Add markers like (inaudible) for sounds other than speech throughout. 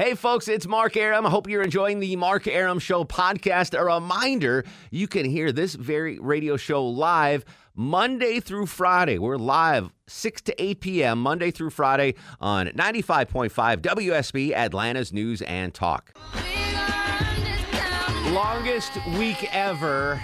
Hey, folks, it's Mark Arum. I hope you're enjoying the Mark Arum Show podcast. A reminder you can hear this very radio show live Monday through Friday. We're live 6 to 8 p.m., Monday through Friday on 95.5 WSB, Atlanta's News and Talk. Longest week ever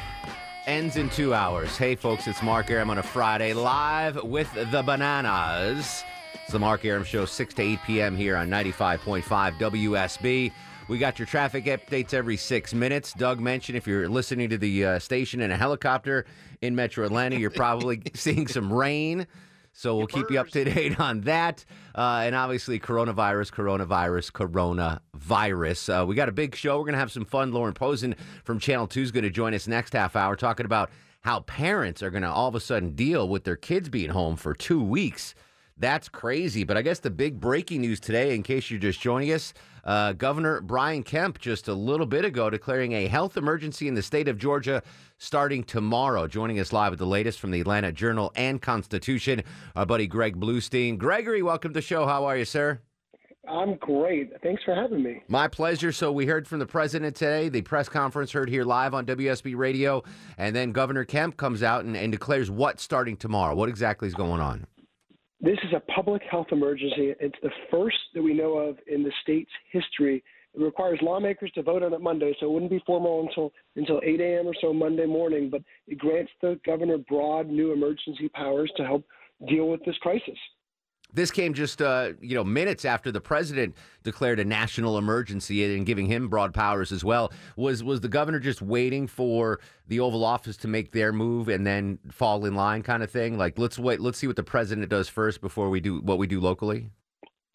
ends in two hours. Hey, folks, it's Mark Arum on a Friday, live with the Bananas. It's the Mark Arum Show, 6 to 8 p.m. here on 95.5 WSB. We got your traffic updates every six minutes. Doug mentioned if you're listening to the uh, station in a helicopter in Metro Atlanta, you're probably (laughs) seeing some rain. So we'll keep you up to date on that. Uh, and obviously, coronavirus, coronavirus, coronavirus. Uh, we got a big show. We're going to have some fun. Lauren Pozen from Channel 2 is going to join us next half hour talking about how parents are going to all of a sudden deal with their kids being home for two weeks. That's crazy. But I guess the big breaking news today, in case you're just joining us, uh, Governor Brian Kemp just a little bit ago declaring a health emergency in the state of Georgia starting tomorrow. Joining us live with the latest from the Atlanta Journal and Constitution, our buddy Greg Bluestein. Gregory, welcome to the show. How are you, sir? I'm great. Thanks for having me. My pleasure. So, we heard from the president today, the press conference heard here live on WSB Radio, and then Governor Kemp comes out and, and declares what starting tomorrow. What exactly is going on? This is a public health emergency. It's the first that we know of in the state's history. It requires lawmakers to vote on it Monday, so it wouldn't be formal until until 8 a.m. or so Monday morning. But it grants the governor broad new emergency powers to help deal with this crisis. This came just uh, you know minutes after the president declared a national emergency and giving him broad powers as well. Was was the governor just waiting for the Oval Office to make their move and then fall in line, kind of thing? Like let's wait, let's see what the president does first before we do what we do locally.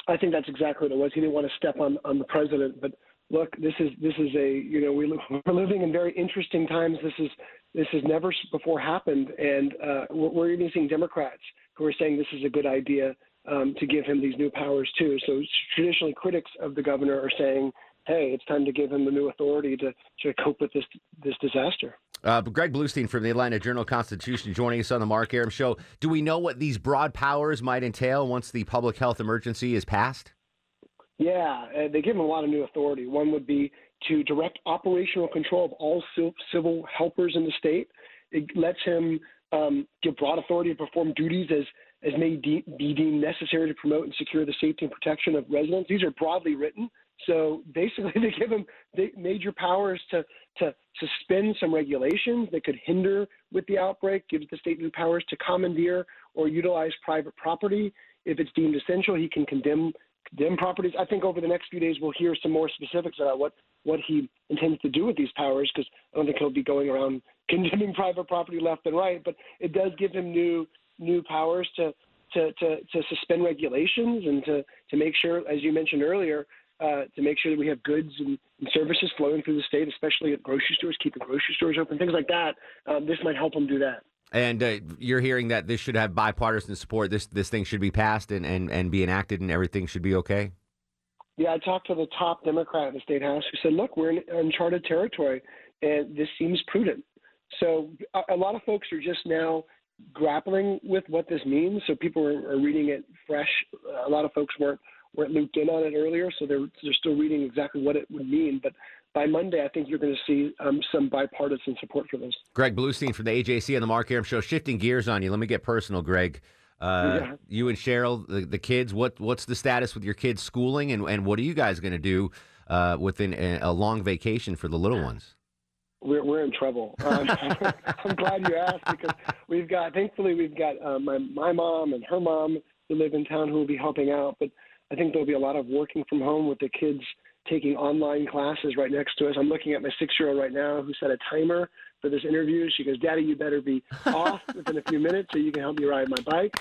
I think that's exactly what it was. He didn't want to step on on the president, but look, this is this is a you know we (laughs) we're living in very interesting times. This is this has never before happened, and uh, we're, we're even seeing Democrats who are saying this is a good idea um, to give him these new powers too. So traditionally, critics of the governor are saying, "Hey, it's time to give him the new authority to to cope with this this disaster." Uh, Greg Bluestein from the Atlanta Journal Constitution joining us on the Mark Arum Show. Do we know what these broad powers might entail once the public health emergency is passed? Yeah, uh, they give him a lot of new authority. One would be to direct operational control of all civil helpers in the state. It lets him um, give broad authority to perform duties as as may de- be deemed necessary to promote and secure the safety and protection of residents. These are broadly written. So basically, (laughs) they give them major powers to, to suspend some regulations that could hinder with the outbreak, gives the state new powers to commandeer or utilize private property. If it's deemed essential, he can condemn condemn properties. I think over the next few days we'll hear some more specifics about what what he intends to do with these powers because I don't think he'll be going around (laughs) condemning private property left and right. But it does give him new new powers to to, to, to suspend regulations and to, to make sure, as you mentioned earlier, uh, to make sure that we have goods and, and, services flowing through the state, especially at grocery stores, keeping grocery stores open, things like that. Um, this might help them do that. And uh, you're hearing that this should have bipartisan support. This this thing should be passed and, and, and be enacted, and everything should be okay. Yeah, I talked to the top Democrat in the state house who said, "Look, we're in uncharted territory, and this seems prudent." So a, a lot of folks are just now grappling with what this means. So people are, are reading it fresh. A lot of folks weren't weren't looped in on it earlier, so they're they're still reading exactly what it would mean. But by Monday, I think you're going to see um, some bipartisan support for this. Greg Bluestein from the AJC on the Mark Arum Show. Shifting gears on you, let me get personal, Greg. Uh, yeah. You and Cheryl, the, the, kids. What what's the status with your kids' schooling, and and what are you guys going to do uh, within a, a long vacation for the little ones? We're we're in trouble. (laughs) Um, (laughs) I'm glad you asked because we've got thankfully we've got uh, my my mom and her mom who live in town who will be helping out, but I think there'll be a lot of working from home with the kids taking online classes right next to us. I'm looking at my six year old right now who set a timer for this interview. She goes, Daddy, you better be (laughs) off within a few minutes so you can help me ride my bike.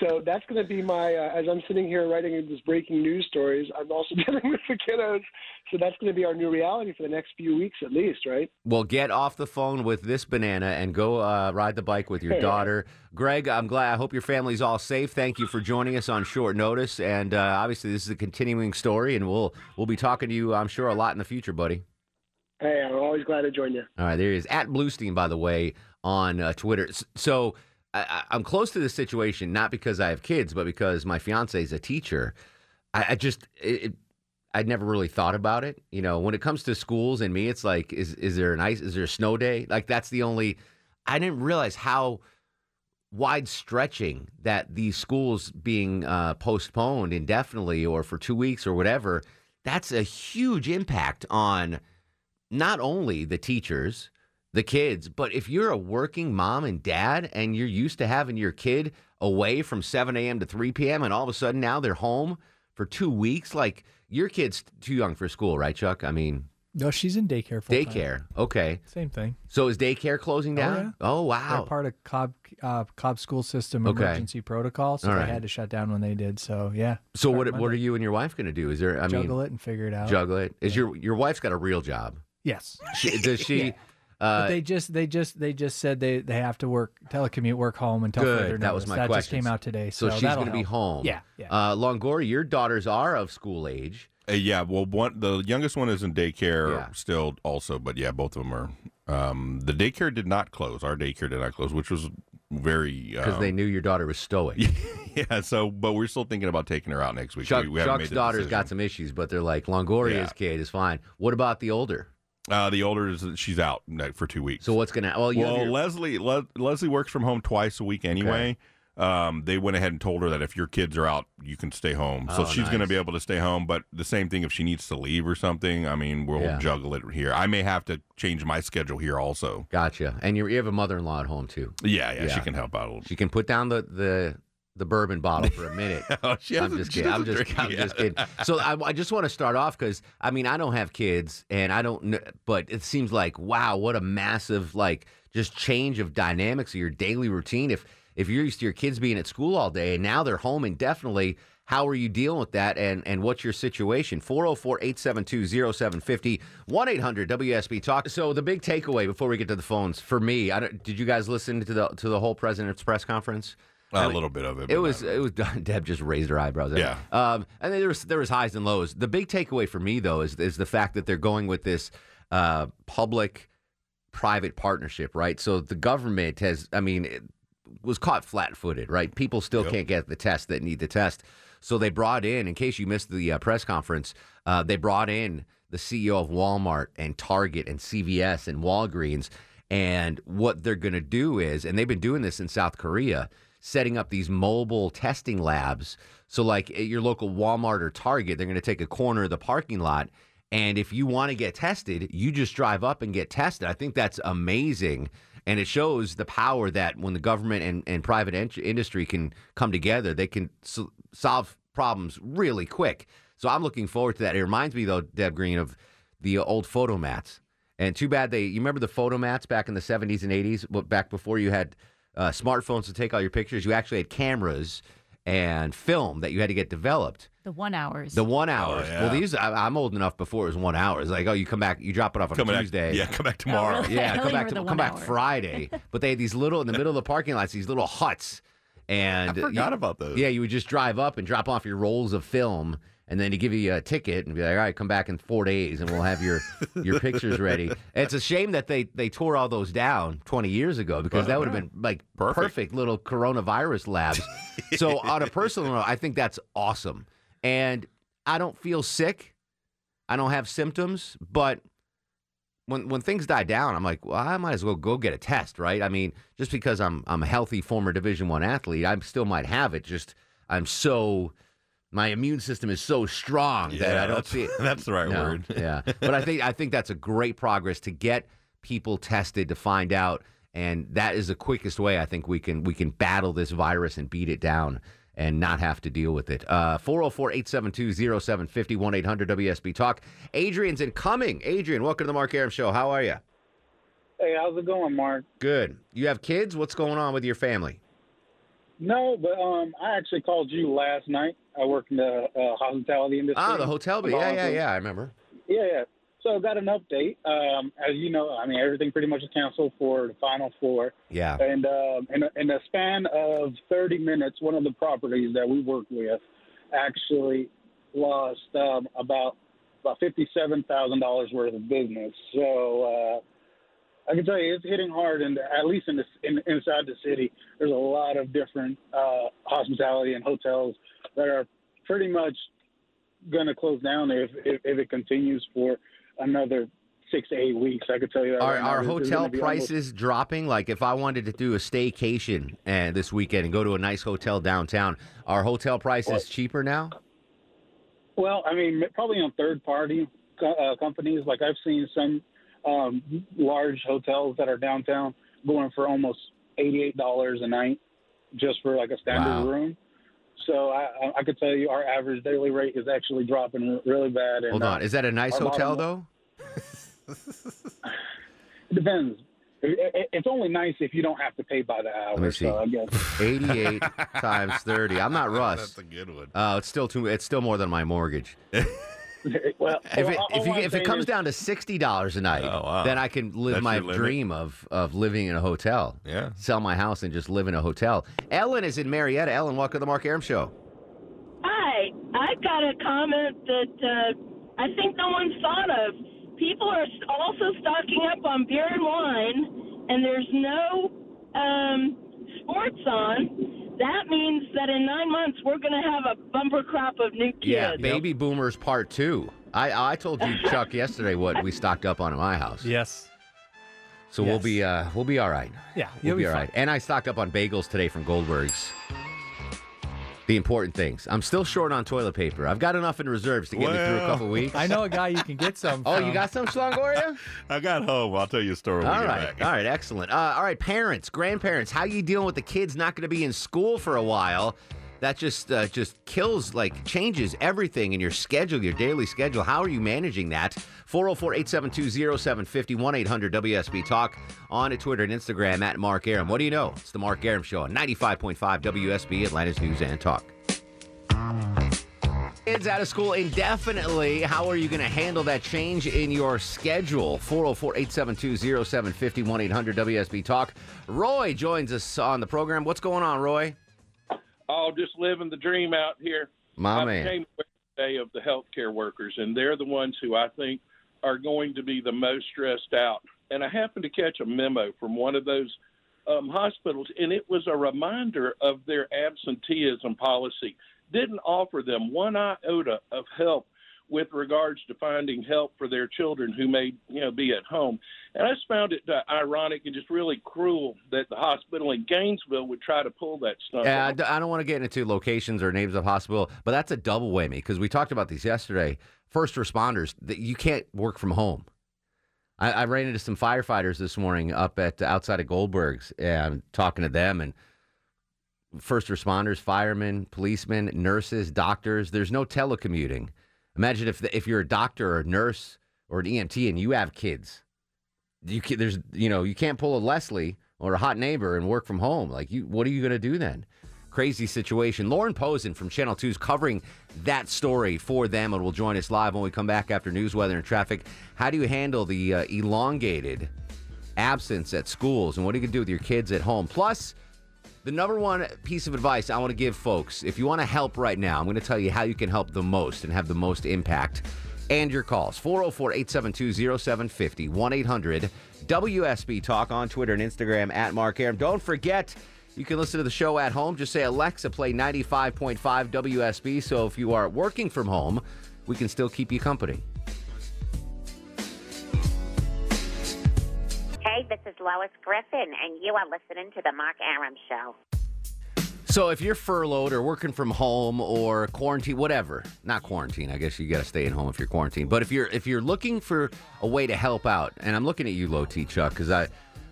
So that's going to be my uh, as I'm sitting here writing these breaking news stories. I'm also (laughs) dealing with the kiddos, so that's going to be our new reality for the next few weeks at least, right? Well, get off the phone with this banana and go uh, ride the bike with your daughter, Greg. I'm glad. I hope your family's all safe. Thank you for joining us on short notice, and uh, obviously this is a continuing story, and we'll we'll be talking to you, I'm sure, a lot in the future, buddy. Hey, I'm always glad to join you. All right, there he is at Bluestein, by the way, on uh, Twitter. So I, am close to this situation not because I have kids, but because my fiance is a teacher. I, I just it, I'd never really thought about it. You know, when it comes to schools and me, it's like, is is there an ice? Is there a snow day? Like that's the only. I didn't realize how wide stretching that these schools being uh, postponed indefinitely or for two weeks or whatever. That's a huge impact on not only the teachers the kids. But if you're a working mom and dad and you're used to having your kid away from 7 a.m. to 3 p.m. and all of a sudden now they're home for two weeks, like your kid's too young for school, right, Chuck? I mean, no, she's in daycare. Full daycare, time. okay. Same thing. So is daycare closing down? Oh, yeah. oh wow. They're part of Cobb uh, Cobb school system Okay. emergency protocol, so they had to shut down when they did. So yeah. so what what are you and your wife going to do? Is there? I juggle mean, juggle it and figure it out? juggle it. Is your your wife's got a real job? Yes. She, does she? (laughs) Yeah. Uh, But they just they just they just said they they have to work telecommute work home until Good. further That was notice. my that just question. came out today. so So, she's going to be home. Yeah, yeah. Uh, Longoria, your daughters are of school age. Uh, yeah, well, one the youngest one is in daycare Yeah. still, also, but yeah, both of them are. Um, the daycare did not close. Our daycare did not close, which was very Because um, they knew your daughter was stoic. (laughs) yeah. So, but we're still thinking about taking her out next week. Chuck, we, we haven't Chuck's made the daughter's decision. got some issues, but they're like Longoria's Yeah. kid is fine. What about the older? Uh, the older is she's out for two weeks. So what's gonna? Well, you well, your- Leslie Le- Leslie works from home twice a week anyway. Um, they went ahead and told her that if your kids are out, you can stay home. So Oh, she's going to be able to stay home. But the same thing if she needs to leave or something. I mean, we'll Yeah. juggle it here. I may have to change my schedule here also. gotcha. And you you have a mother-in-law at home too. Yeah, yeah, Yeah. she can help out a little. She can put down the the the bourbon bottle for a minute. (laughs) Oh, she I'm just kidding. I'm just, I'm just kidding. So I, I just want to start off because I mean I don't have kids and I don't, kn- but it seems like wow, what a massive like just change of dynamics of your daily routine. If if you're used to your kids being at school all day and now they're home indefinitely, how are you dealing with that and and what's your situation? 404-872-0750 1-800-WSB talk. So the big takeaway before we get to the phones for me, I don't, did you guys listen to the to the whole president's press conference? A little bit of it. It was it was (laughs) Deb just raised her eyebrows. Yeah. Um, and there was there was highs and lows. The big takeaway for me though is is the fact that they're going with this uh, public private partnership, right? So the government has, I mean, it was caught flat footed, right? People still Yep. can't get the test that need the test. So they brought in, in case you missed the uh, press conference, uh, they brought in the CEO of Walmart and Target and CVS and Walgreens. And what they're going to do is, and they've been doing this in South Korea, setting up these mobile testing labs. So, like at your local Walmart or Target, they're going to take a corner of the parking lot. And if you want to get tested, you just drive up and get tested. I think that's amazing. And it shows the power that when the government and, and private en- industry can come together, they can s- solve problems really quick. So I'm looking forward to that. It reminds me, though, Deb Green, of the old photo mats. And too bad they, you remember the photo mats back in the 70s and 80s, but back before you had uh, smartphones to take all your pictures, you actually had cameras and film that you had to get developed. The one hours. The one hours. yeah. Well, these I, I'm old enough before it was one hour. It's like, oh, you come back, you drop it off on coming a back- Tuesday. yeah, come back tomorrow. really? Yeah, come back to come one back. Friday. (laughs) but they had these little in the middle of the parking lots, these little huts, and I forgot you- about those. Yeah, you would just drive up and drop off your rolls of film, and then to give you a ticket and be like, all right, come back in four days, and we'll have your your pictures ready. (laughs) It's a shame that they they tore all those down 20 years ago because that would have been like Perfect. perfect little coronavirus labs. (laughs) so on a personal note, I think that's awesome, and I don't feel sick. I don't have symptoms, but when when things die down, I'm like, well, I might as well go get a test, right? I mean, just because I'm I'm a healthy former Division One athlete, I still might have it. Just I'm so my immune system is so strong that I don't see it. (laughs) that's the right No, word. (laughs) yeah, but I think I think that's a great progress to get people tested to find out, and that is the quickest way I think we can we can battle this virus and beat it down and not have to deal with it. Uh, 404-872-0750, 1-800-WSB Talk. Adrian's incoming. Adrian, welcome to the Mark Arum Show. How are you? Hey, how's it going, Mark? Good. You have kids? What's going on with your family? No, but um, I actually called you last night. I work in the uh, hospitality industry. Ah, the hotel bill. Yeah, yeah, yeah. I remember. Yeah, yeah. So I got an update. Um, as you know, I mean, everything pretty much is canceled for the final four. Yeah. And um, in, a, in a span of 30 minutes, one of the properties that we work with actually lost um, about about fifty-seven thousand dollars worth of business. So uh, I can tell you, it's hitting hard, and at least in the in, inside the city, there's a lot of different uh, hospitality and hotels that are pretty much going to close down if, if if it continues for another six to eight weeks. I could tell you that. Are, right now. are There's- there's hotel gonna almost- prices dropping? Like if I wanted to do a staycation uh, this weekend and go to a nice hotel downtown, are hotel prices cheaper now? Well, I mean, probably on third party uh, companies. Like I've seen some um, large hotels that are downtown going for almost eighty-eight dollars a night just for like a standard Wow. room. So I, I- I could tell you our average daily rate is actually dropping really bad. And, Hold uh, on. Is that a nice our bottom hotel though? (laughs) It depends. It, it, it's only nice if you don't have to pay by the hour. Let me see. So I guess (laughs) 88 (laughs) times 30. I'm not Russ. That's a good one. Oh, it's still too. It's still more than my mortgage. (laughs) well, If it if, you, if it comes is- down to sixty dollars a night, Oh, wow. then I can live That's my dream of of living in a hotel. Yeah. Sell my house and just live in a hotel. Ellen is in Marietta. Ellen, welcome to the Mark Aram Show. Hi, I've got a comment that uh, I think no one's thought of. People are also stocking up on beer and wine, and there's no um, sports on. That means that in nine months we're going to have a bumper crop of new kids. Yeah, baby boomers part two. I I told you (laughs) Chuck yesterday what we stocked up on at my house. Yes. So we'll be uh we'll be all right. Yeah, We'll you'll be be all fine. right. And I stocked up on bagels today from Goldberg's. The important things. I'm still short on toilet paper. I've got enough in reserves to get me through a couple weeks. I know a guy you can get some. Oh, you got some Slongoria? (laughs) I got home. I'll tell you a story when All we get right, back. all right, excellent. Uh, all right, parents, grandparents, how you dealing with the kids not going to be in school for a while? That just uh, just kills, like, changes everything in your schedule, your daily schedule. How are you managing that? 404-872-0750, 1-800-WSB Talk on Twitter and Instagram at Mark Arum. What do you know? It's the Mark Arum Show on 95.5 WSB, Atlanta's News and Talk. Kids out of school indefinitely. How are you going to handle that change in your schedule? 404 872 0750 1 800 WSB Talk. Roy joins us on the program. What's going on, Roy? Oh, just living the dream out here. My I man. became today of the healthcare workers, and they're the ones who I think are going to be the most stressed out. And I happened to catch a memo from one of those um, hospitals, and it was a reminder of their absenteeism policy. Didn't offer them one iota of help with regards to finding help for their children who may, you know, be at home. And I just found it uh, ironic and just really cruel that the hospital in Gainesville would try to pull that stunt. Yeah, I d- I don't want to get into locations or names of hospital, but that's a double whammy because we talked about these yesterday. First responders, that you can't work from home. I, I ran into some firefighters this morning up at outside of Goldberg's and talking to them and first responders, firemen, policemen, nurses, doctors. There's no telecommuting. Imagine if if you're a doctor or a nurse or an EMT and you have kids. You can, there's you know you can't pull a Leslie or a hot neighbor and work from home. Like you, what are you going to do then? Crazy situation. Lauren Pozen from Channel 2 is covering that story for them and will join us live when we come back after news, weather, and traffic. How do you handle the uh, elongated absence at schools and what are you do with your kids at home? Plus, the number one piece of advice I want to give folks if you want to help right now, I'm going to tell you how you can help the most and have the most impact. And your calls 404 872 0750 1 800 WSB Talk on Twitter and Instagram at Mark Arum. Don't forget, you can listen to the show at home. Just say, Alexa, play 95.5 WSB. So if you are working from home, we can still keep you company. Hey, this is Lois Griffin, and you are listening to the Mark Arum Show. So if you're furloughed or working from home or quarantine, whatever, not quarantine, I guess you got to stay at home if you're quarantined. But if you're if you're looking for a way to help out, and I'm looking at you, Low T Chuck, because I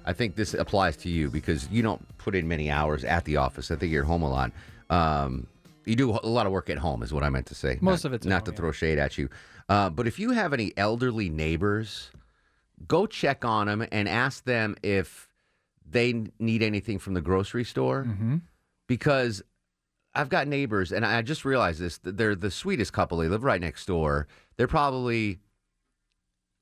I think this applies to you because you don't put in many hours at the office. I think you're home a lot. Um, you do a lot of work at home, is what I meant to say. Most Not- of it's at not home, to yeah. throw shade at you. Uh, but if you have any elderly neighbors, go check on them and ask them if they need anything from the grocery store Mm-hmm. because I've got neighbors, and I just realized this. They're the sweetest couple. They live right next door. They're probably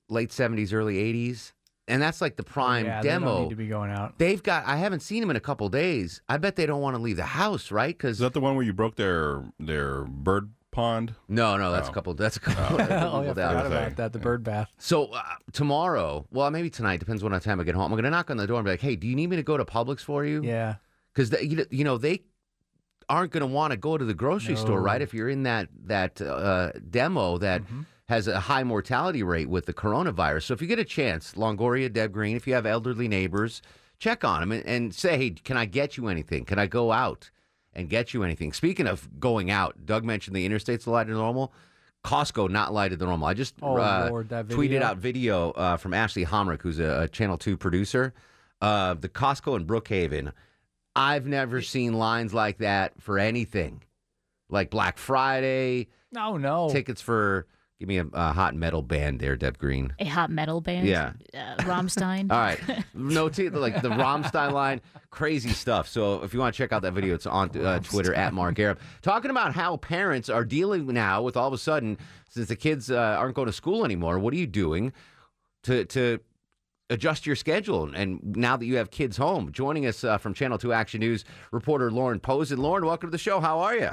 late 70s, early 80s. And that's like the prime yeah, They don't demo. need to be going out. They've got, I haven't seen them in a couple days. I bet they don't want to leave the house, right? Because Is Because, that the one where you broke their their bird pond? no, no, that's Oh. a couple, that's a couple. that's a (laughs) oh, couple yeah, I down. forgot thing. about that. The bird bath. So uh, tomorrow, well, maybe tonight, depends when what time I get home. I'm going to knock on the door and be like, hey, do you need me to go to Publix for you? Yeah. because you know, you know they aren't going to want to go to the grocery store, right? If you're in that that uh, demo that Mm-hmm. has a high mortality rate with the coronavirus. So if you get a chance, Longoria, Deb Green, if you have elderly neighbors, check on them and, and say, hey, can I get you anything? Can I go out and get you anything? Speaking of going out, Doug mentioned the interstate's lighted to normal. Costco not lighted to normal. I just Oh, uh, Lord, tweeted out video uh, from Ashley Homrick, who's a, a Channel 2 producer. Uh, the Costco in Brookhaven. I've never seen lines like that for anything. Like Black Friday, No, no. tickets for, give me a, a hot metal band there, Deb Green. A hot metal band. Yeah. Uh, Rammstein. (laughs) All right. No, t- like the Rammstein line, crazy stuff. So if you want to check out that video, it's on uh, Twitter at Mark Arum. Talking about how parents are dealing now with all of a sudden, since the kids uh, aren't going to school anymore, what are you doing to, to adjust your schedule? And now that you have kids home, joining us uh, from Channel 2 Action News, reporter Lauren Pozen. Lauren, welcome to the show. How are you?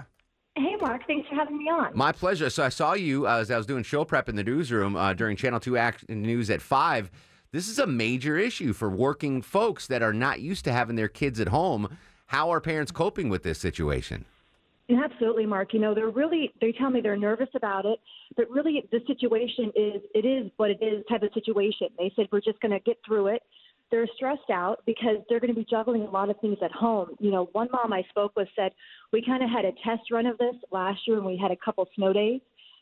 Hey, Mark. Thanks for having me on. My pleasure. So I saw you uh, as I was doing show prep in the newsroom uh, during Channel 2 Action News at 5. This is a major issue for working folks that are not used to having their kids at home. How are parents coping with this situation? Absolutely, Mark. You know, they're really, they tell me they're nervous about it, but really the situation is, it is what it is type of situation. They said, we're just going to get through it. They're stressed out because they're going to be juggling a lot of things at home. You know, one mom I spoke with said, we kind of had a test run of this last year and we had a couple snow days.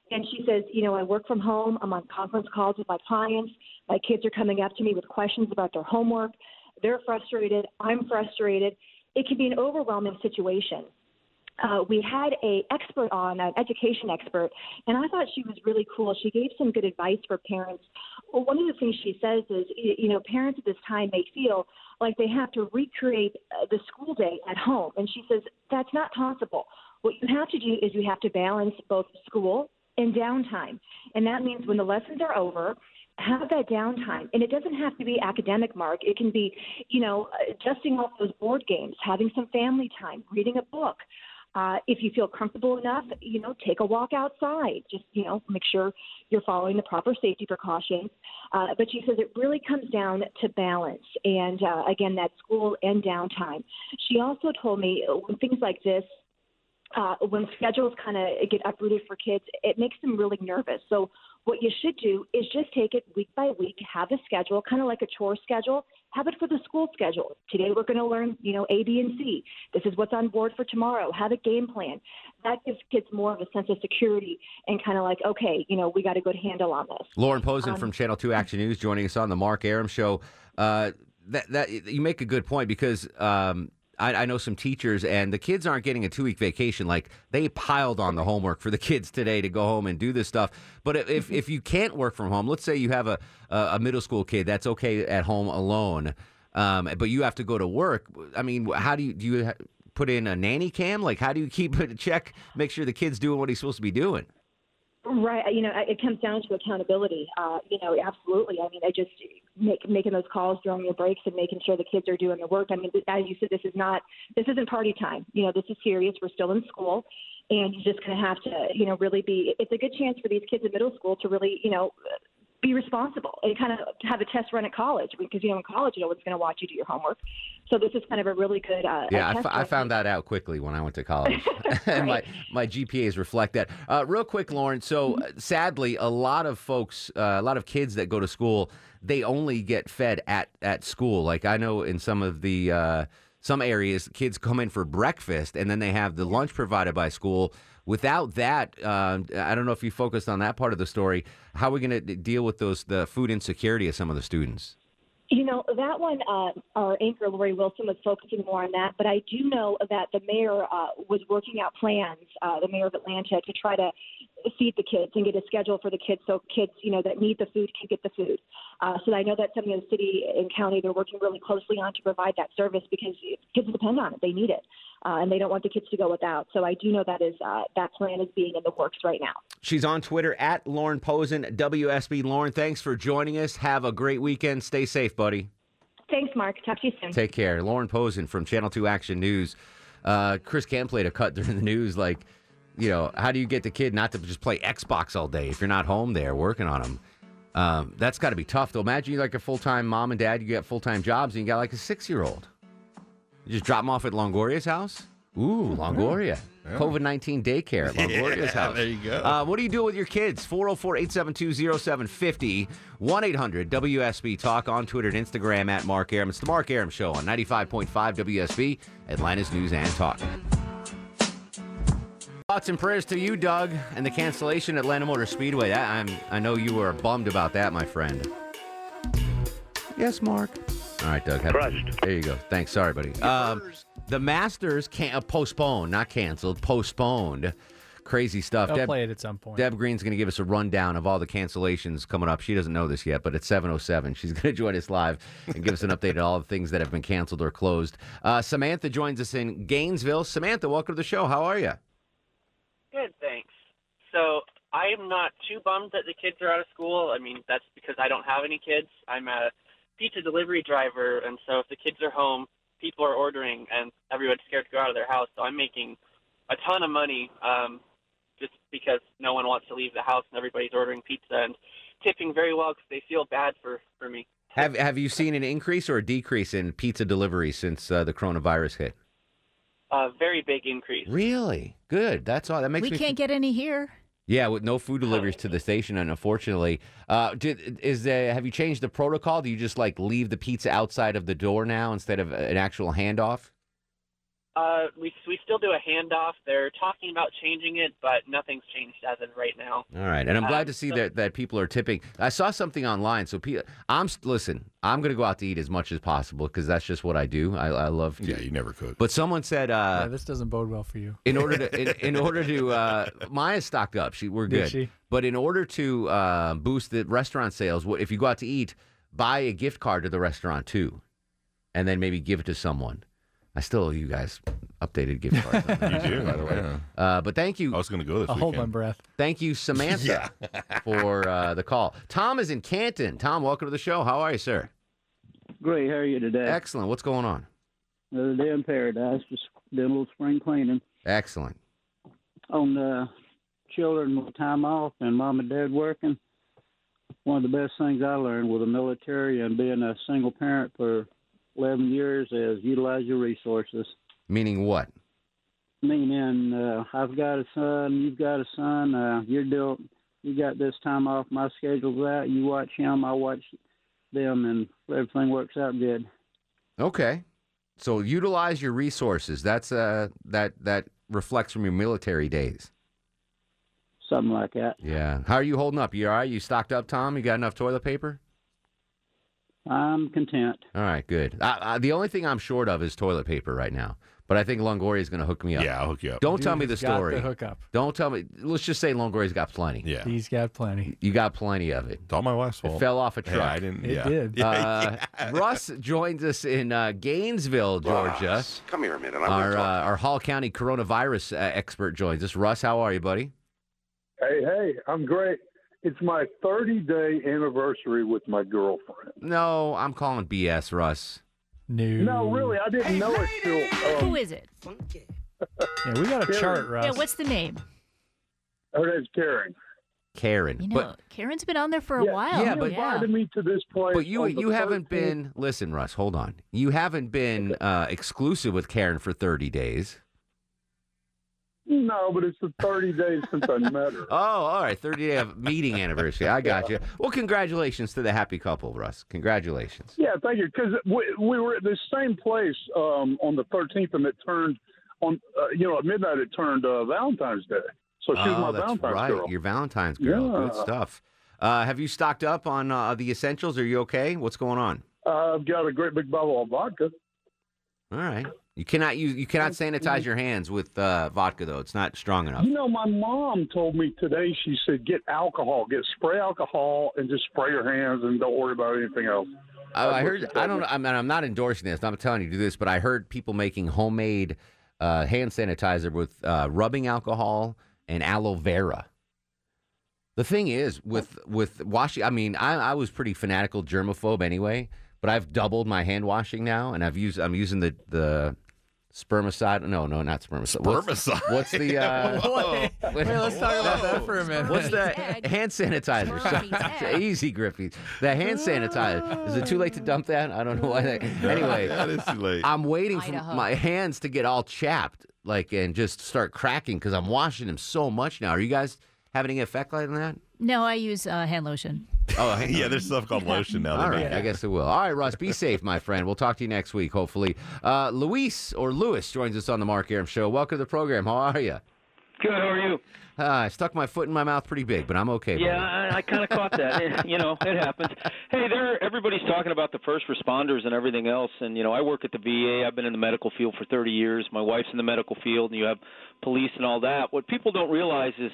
And she says, you know, I work from home. I'm on conference calls with my clients. My kids are coming up to me with questions about their homework. They're frustrated. I'm frustrated. It can be an overwhelming situation uh, we had a expert on, an education expert, and I thought she was really cool. She gave some good advice for parents. Well, one of the things she says is, you know, parents at this time may feel like they have to recreate uh, the school day at home, and she says that's not possible. What you have to do is you have to balance both school and downtime, and that means when the lessons are over, have that downtime and it doesn't have to be academic mark it can be you know uh, dusting off those board games having some family time reading a book uh, if you feel comfortable enough, you know, take a walk outside. Just, you know, make sure you're following the proper safety precautions. Uh, but she says it really comes down to balance. And uh, again, that school and downtime. She also told me when things like this, uh, when schedules kind of get uprooted for kids, it makes them really nervous. So what you should do is just take it week by week, have a schedule, kind of like a chore schedule. Have it for the school schedule. Today we're going to learn, you know, A, B, and C. This is what's on board for tomorrow. Have a game plan. That gives kids more of a sense of security and kind of like, okay, you know, we got a good handle on this. Lauren Pozen Um, from Channel 2 Action News joining us on the Mark Arum Show. Uh, that, that You make a good point because um, I, I know some teachers and the kids aren't getting a two week vacation. Like they piled on the homework for the (laughs) kids today to go home and do this stuff. But if, if, you can't work from home, let's say you have a, a middle school kid that's okay at home alone, um, but you have to go to work. I mean, how do you, do you put in a nanny cam? Like, how do you keep (laughs) it check, make sure the kid's doing what he's supposed to be doing? Right. You know, it comes down to accountability. Uh, you know, absolutely. I mean, I just make making those calls during your breaks and making sure the kids are doing the work. I mean, as you said, this is not this isn't party time. You know, this is serious. We're still in school, and you're just going to have to, you know, really be. It's a good chance for these kids in middle school to really, you know. Be responsible and kind of have a test run at college because you know in college no one's going to watch you do your homework. So this is kind of a really good. Uh, Yeah, I, f- I found that out quickly when I went to college. (laughs) (laughs) and my, my GPAs reflect that. Uh, real quick, Lauren. So Mm-hmm. uh, sadly, a lot of folks, uh, a lot of kids that go to school, they only get fed at, at school. Like I know in some of the uh, some areas, kids come in for breakfast and then they have the lunch provided by school. Without that, uh, I don't know if you focused on that part of the story. How are we going to deal with those the food insecurity of some of the students? You know, that one, uh, our anchor, Lori Wilson, was focusing more on that. But I do know that the mayor uh, was working out plans, uh, the mayor of Atlanta, to try to feed the kids and get a schedule for the kids so kids, you know, that need the food can get the food. Uh, so I know that's something in the city and county they're working really closely on to provide that service because kids depend on it. They need it. Uh, and they don't want the kids to go without. So I do know that is uh, that plan is being in the works right now. She's on Twitter at Lauren Pozen, WSB. Lauren, thanks for joining us. Have a great weekend. Stay safe, buddy. Thanks, Mark. Talk to you soon. Take care. Lauren Pozen from Channel 2 Action News. Uh, Chris Cam played a cut (laughs) during the news like, you know, how do you get the kid not to just play Xbox all day if you're not home there working on them? Um, that's got to be tough, though. Imagine you're like a full time mom and dad, you get full time jobs, and you got like a six year old. You just drop them off at Longoria's house? Ooh, Longoria. Yeah. COVID 19 daycare at (laughs) Longoria's Yeah, house. there you go. Uh, what do you do with your kids? 404 872 0750 1 800 WSB Talk on Twitter and Instagram at Mark Arum. It's the Mark Arum Show on 95.5 WSB, Atlanta's News and Talk. Thoughts and prayers to you, Doug, and the cancellation at Atlanta Motor Speedway. That, I'm, I know you were bummed about that, my friend. Yes, Mark. All right, Doug. Have Crushed. There you go. Thanks. Sorry, buddy. Um, the Masters can't uh, postponed, not canceled, postponed. Crazy stuff. They'll Deb, play it at some point. Deb Green's going to give us a rundown of all the cancellations coming up. She doesn't know this yet, but at 7.07, she's (laughs) going to join us live and give us an update on all the things that have been canceled or closed. Uh, Samantha joins us in Gainesville. Samantha, welcome to the show. How are you? Good, thanks. So I'm not too bummed that the kids are out of school. I mean, that's because I don't have any kids. I'm a pizza delivery driver, and so if the kids are home, people are ordering, and everyone's scared to go out of their house. So I'm making a ton of money um, just because no one wants to leave the house, and everybody's ordering pizza and tipping very well because they feel bad for for me. Have Have you seen an increase or a decrease in pizza delivery since uh, the coronavirus hit? A very big increase. Really? Good. That's all. That makes sense. we me can't get any here. Yeah, with no food deliveries to the station, and unfortunately, uh, did, is there, have you changed the protocol? Do you just like leave the pizza outside of the door now instead of an actual handoff? Uh, we we still do a handoff. They're talking about changing it, but nothing's changed as of right now. All right, and I'm glad Um, to see so- that, that people are tipping. I saw something online, so pe- I'm listen. I'm going to go out to eat as much as possible because that's just what I do. I, I love to. Yeah, you never cook. But someone said, yeah, uh, this doesn't bode well for you. in order to, (laughs) in, in order to, uh, Maya's stocked up. She we're Did good. she? But in order to uh, boost the restaurant sales, what if you go out to eat, buy a gift card to the restaurant too, and then maybe give it to someone. I still owe you guys updated gift cards. on that, (laughs) You do, by the way. yeah. Uh, but thank you. I was going to go this I'll hold my breath. Thank you, Samantha, (laughs) for uh, the call. Tom is in Canton. Tom, welcome to the show. How are you, sir? Great. How are you today? Excellent. What's going on? Another day in paradise. Just doing a little spring cleaning. Excellent. On the children with time off and mom and dad working, one of the best things I learned with the military and being a single parent for 11 years is utilize your resources. Meaning what? Meaning, uh, I've got a son, you've got a son, uh, you're deal, you got this time off, my schedule's out, you watch him, I watch them, and everything works out good. Okay. So utilize your resources. That's uh that that reflects from your military days. Something like that. Yeah. How are you holding up? You all right? You stocked up, Tom? You got enough toilet paper? I'm content. All right, good. Uh, uh, the only thing I'm short of is toilet paper right now. But I think Longoria is going to hook me up. Yeah, I'll hook you up. Don't Dude tell me the has got story. the hookup. Don't tell me. Let's just say Longoria's got plenty. Yeah. He's got plenty. You got plenty of it. It's all my wife's fault. It fell off a Hey, truck. I didn't. It yeah. did. (laughs) Uh, Russ joins us in uh, Gainesville, Georgia. Come here a minute. I want Our to uh, our Hall County coronavirus uh, expert joins us. Russ, how are you, buddy? Hey, hey, I'm great. It's my 30 day anniversary with my girlfriend. No, I'm calling BS, Russ. No. No, really, I didn't know it till. Um, Who is it? Funky. Yeah, we got a chart, Russ. Yeah, what's the name? Her name's Karen. Karen. You know, but Karen's been on there for a Yeah, while. yeah, She but- invited me to this place. but you you haven't 13th. been listen, Russ. Hold on. You haven't been uh, exclusive with Karen for 30 days. No, but it's the 30 days since I met her. (laughs) Oh, all right. 30 day of meeting anniversary. I got you. Well, congratulations to the happy couple, Russ. Congratulations. Yeah, thank you. Because we, we were at the same place um, on the 13th, and it turned on. Uh, you know, at midnight it turned uh, Valentine's Day. So she was oh, my that's Valentine's right. girl. Your Valentine's girl. Good stuff. Uh, have you stocked up on uh, the essentials? Are you okay? What's going on? I've got a great big bottle of vodka. All right. You cannot use. You cannot sanitize your hands with uh, vodka though. It's not strong enough. You know, my mom told me today. She said, "Get alcohol, get spray alcohol, and just spray your hands, and don't worry about anything else." Oh, I heard. I don't. I mean, I'm not endorsing this. I'm telling you to do this, but I heard people making homemade uh, hand sanitizer with uh, rubbing alcohol and aloe vera. The thing is, with with washing, I mean, I, I was pretty fanatical germaphobe anyway, but I've doubled my hand washing now, and I've used. I'm using the the spermicide. No, no, not spermicide. What's- Spermicide? What's, the? Uh, (laughs) Wait, wait, let's talk about that for a minute. What's the hand sanitizer? (laughs) Easy, Griffey. The hand sanitizer. Is it too late to dump that? I don't know why. That, (laughs) anyway, That is too late. I'm waiting for Idaho. my hands to get all chapped, like, and just start cracking because I'm washing them so much now. Are you guys having any effect like that? No, I use uh, hand lotion. Oh, (laughs) hang yeah, there's stuff called lotion now. All they. I guess it will. All right, Russ, be (laughs) safe, my friend. We'll talk to you next week, hopefully. Uh, Luis or Lewis joins us on the Mark Arum Show. Welcome to the program. How are you? Good. How are you? Uh, I stuck my foot in my mouth pretty big, but I'm okay. Yeah. I, I kind of caught that. It- (laughs) you know, it happens. Hey, there. Everybody's talking about the first responders and everything else, and you know, I work at the VA. I've been in the medical field for 30 years. My wife's in the medical field, and you have police and all that. What people don't realize is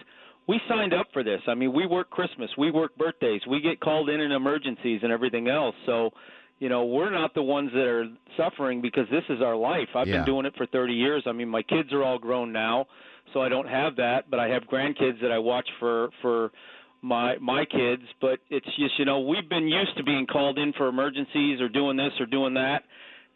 we signed up for this. I mean, we work Christmas, we work birthdays, we get called in in emergencies and everything else. So, you know, we're not the ones that are suffering because this is our life. I've Yeah. been doing it for 30 years. I mean, my kids are all grown now, so I don't have that, but I have grandkids that I watch for for my my kids, but it's just, you know, we've been used to being called in for emergencies or doing this or doing that.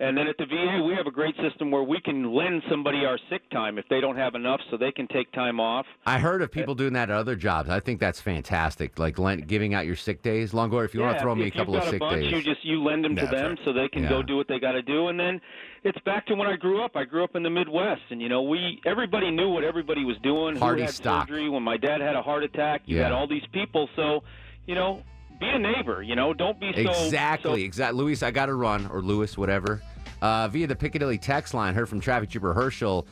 And then at the VA, we have a great system where we can lend somebody our sick time if they don't have enough, so they can take time off. I heard of people doing that at other jobs. I think that's fantastic. Like lent, giving out your sick days. Longoria, if you want to throw me a couple of sick a bunch, days. You just you lend them to That's them right. so they can Yeah. go do what they got to do, and then it's back to when I grew up. I grew up in the Midwest, and you know we everybody knew what everybody was doing. Hardy who had stock. surgery when my dad had a heart attack. You Yeah. had all these people, so you know be a neighbor. You know don't be so Exactly, so exactly. Luis, I got to run, or Lewis, whatever. Uh, via the Piccadilly text line, heard from traffic trooper Herschel.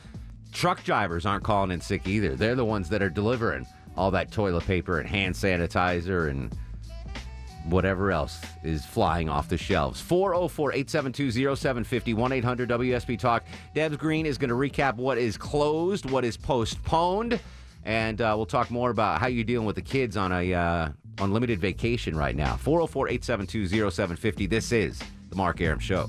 Truck drivers aren't calling in sick either. They're the ones that are delivering all that toilet paper and hand sanitizer and whatever else is flying off the shelves. 404 872 0750 1 800 WSB Talk. Debs Green is going to recap what is closed, what is postponed, and uh, we'll talk more about how you're dealing with the kids on a uh, unlimited vacation right now. 404 872 0750. This is The Mark Arum Show.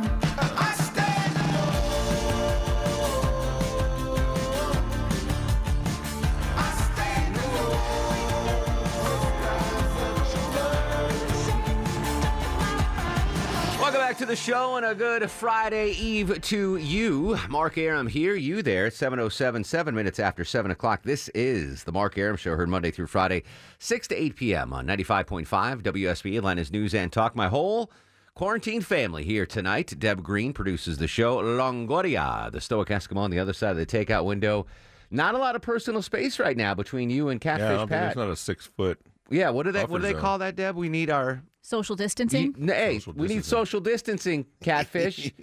Welcome back to the show and a good Friday Eve to you. Mark Arum here, you there, 707, seven minutes after 7 o'clock. This is the Mark Arum Show, heard Monday through Friday, 6 to 8 p.m. on 95.5 WSB, Atlanta's News and Talk. My whole quarantine family here tonight. Deb Green produces the show. Longoria, the Stoic Eskimo on the other side of the takeout window. Not a lot of personal space right now between you and Yeah, I Catfish don't think Pat. there's not a six foot. Yeah, what do they what do they zone. call that, Deb? We need our Social distancing. Ye- hey, we need social distancing, catfish. (laughs)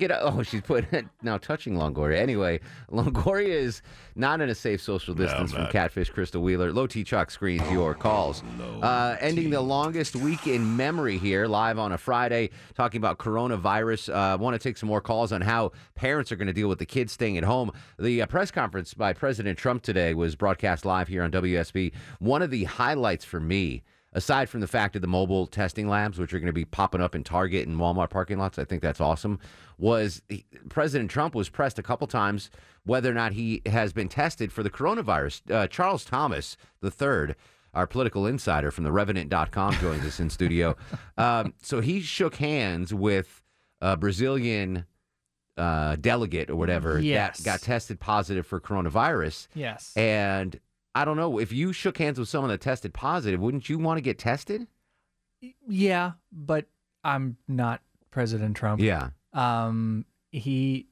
Get a, oh, she's put (laughs) now touching Longoria. Anyway, (laughs) Longoria is not in a safe social distance from. Catfish Crystal Wheeler. Low T Chuck screens your calls. Uh, ending the longest week in memory here, live on a Friday, talking about coronavirus. I uh, want to take some more calls on how parents are going to deal with the kids staying at home. The uh, press conference by President Trump today was broadcast live here on WSB. One of the highlights for me aside from the fact of the mobile testing labs, which are going to be popping up in Target and Walmart parking lots, I think that's awesome. Was he, President Trump was pressed a couple times whether or not he has been tested for the coronavirus. Uh, Charles Thomas III, our political insider from the Revenant.com, joins us in studio. (laughs) Um, so he shook hands with a Brazilian uh, delegate or whatever Yes. that got tested positive for coronavirus. Yes. And I don't know if you shook hands with someone that tested positive, wouldn't you want to get tested? Yeah, but I'm not President Trump. Yeah. Um, he,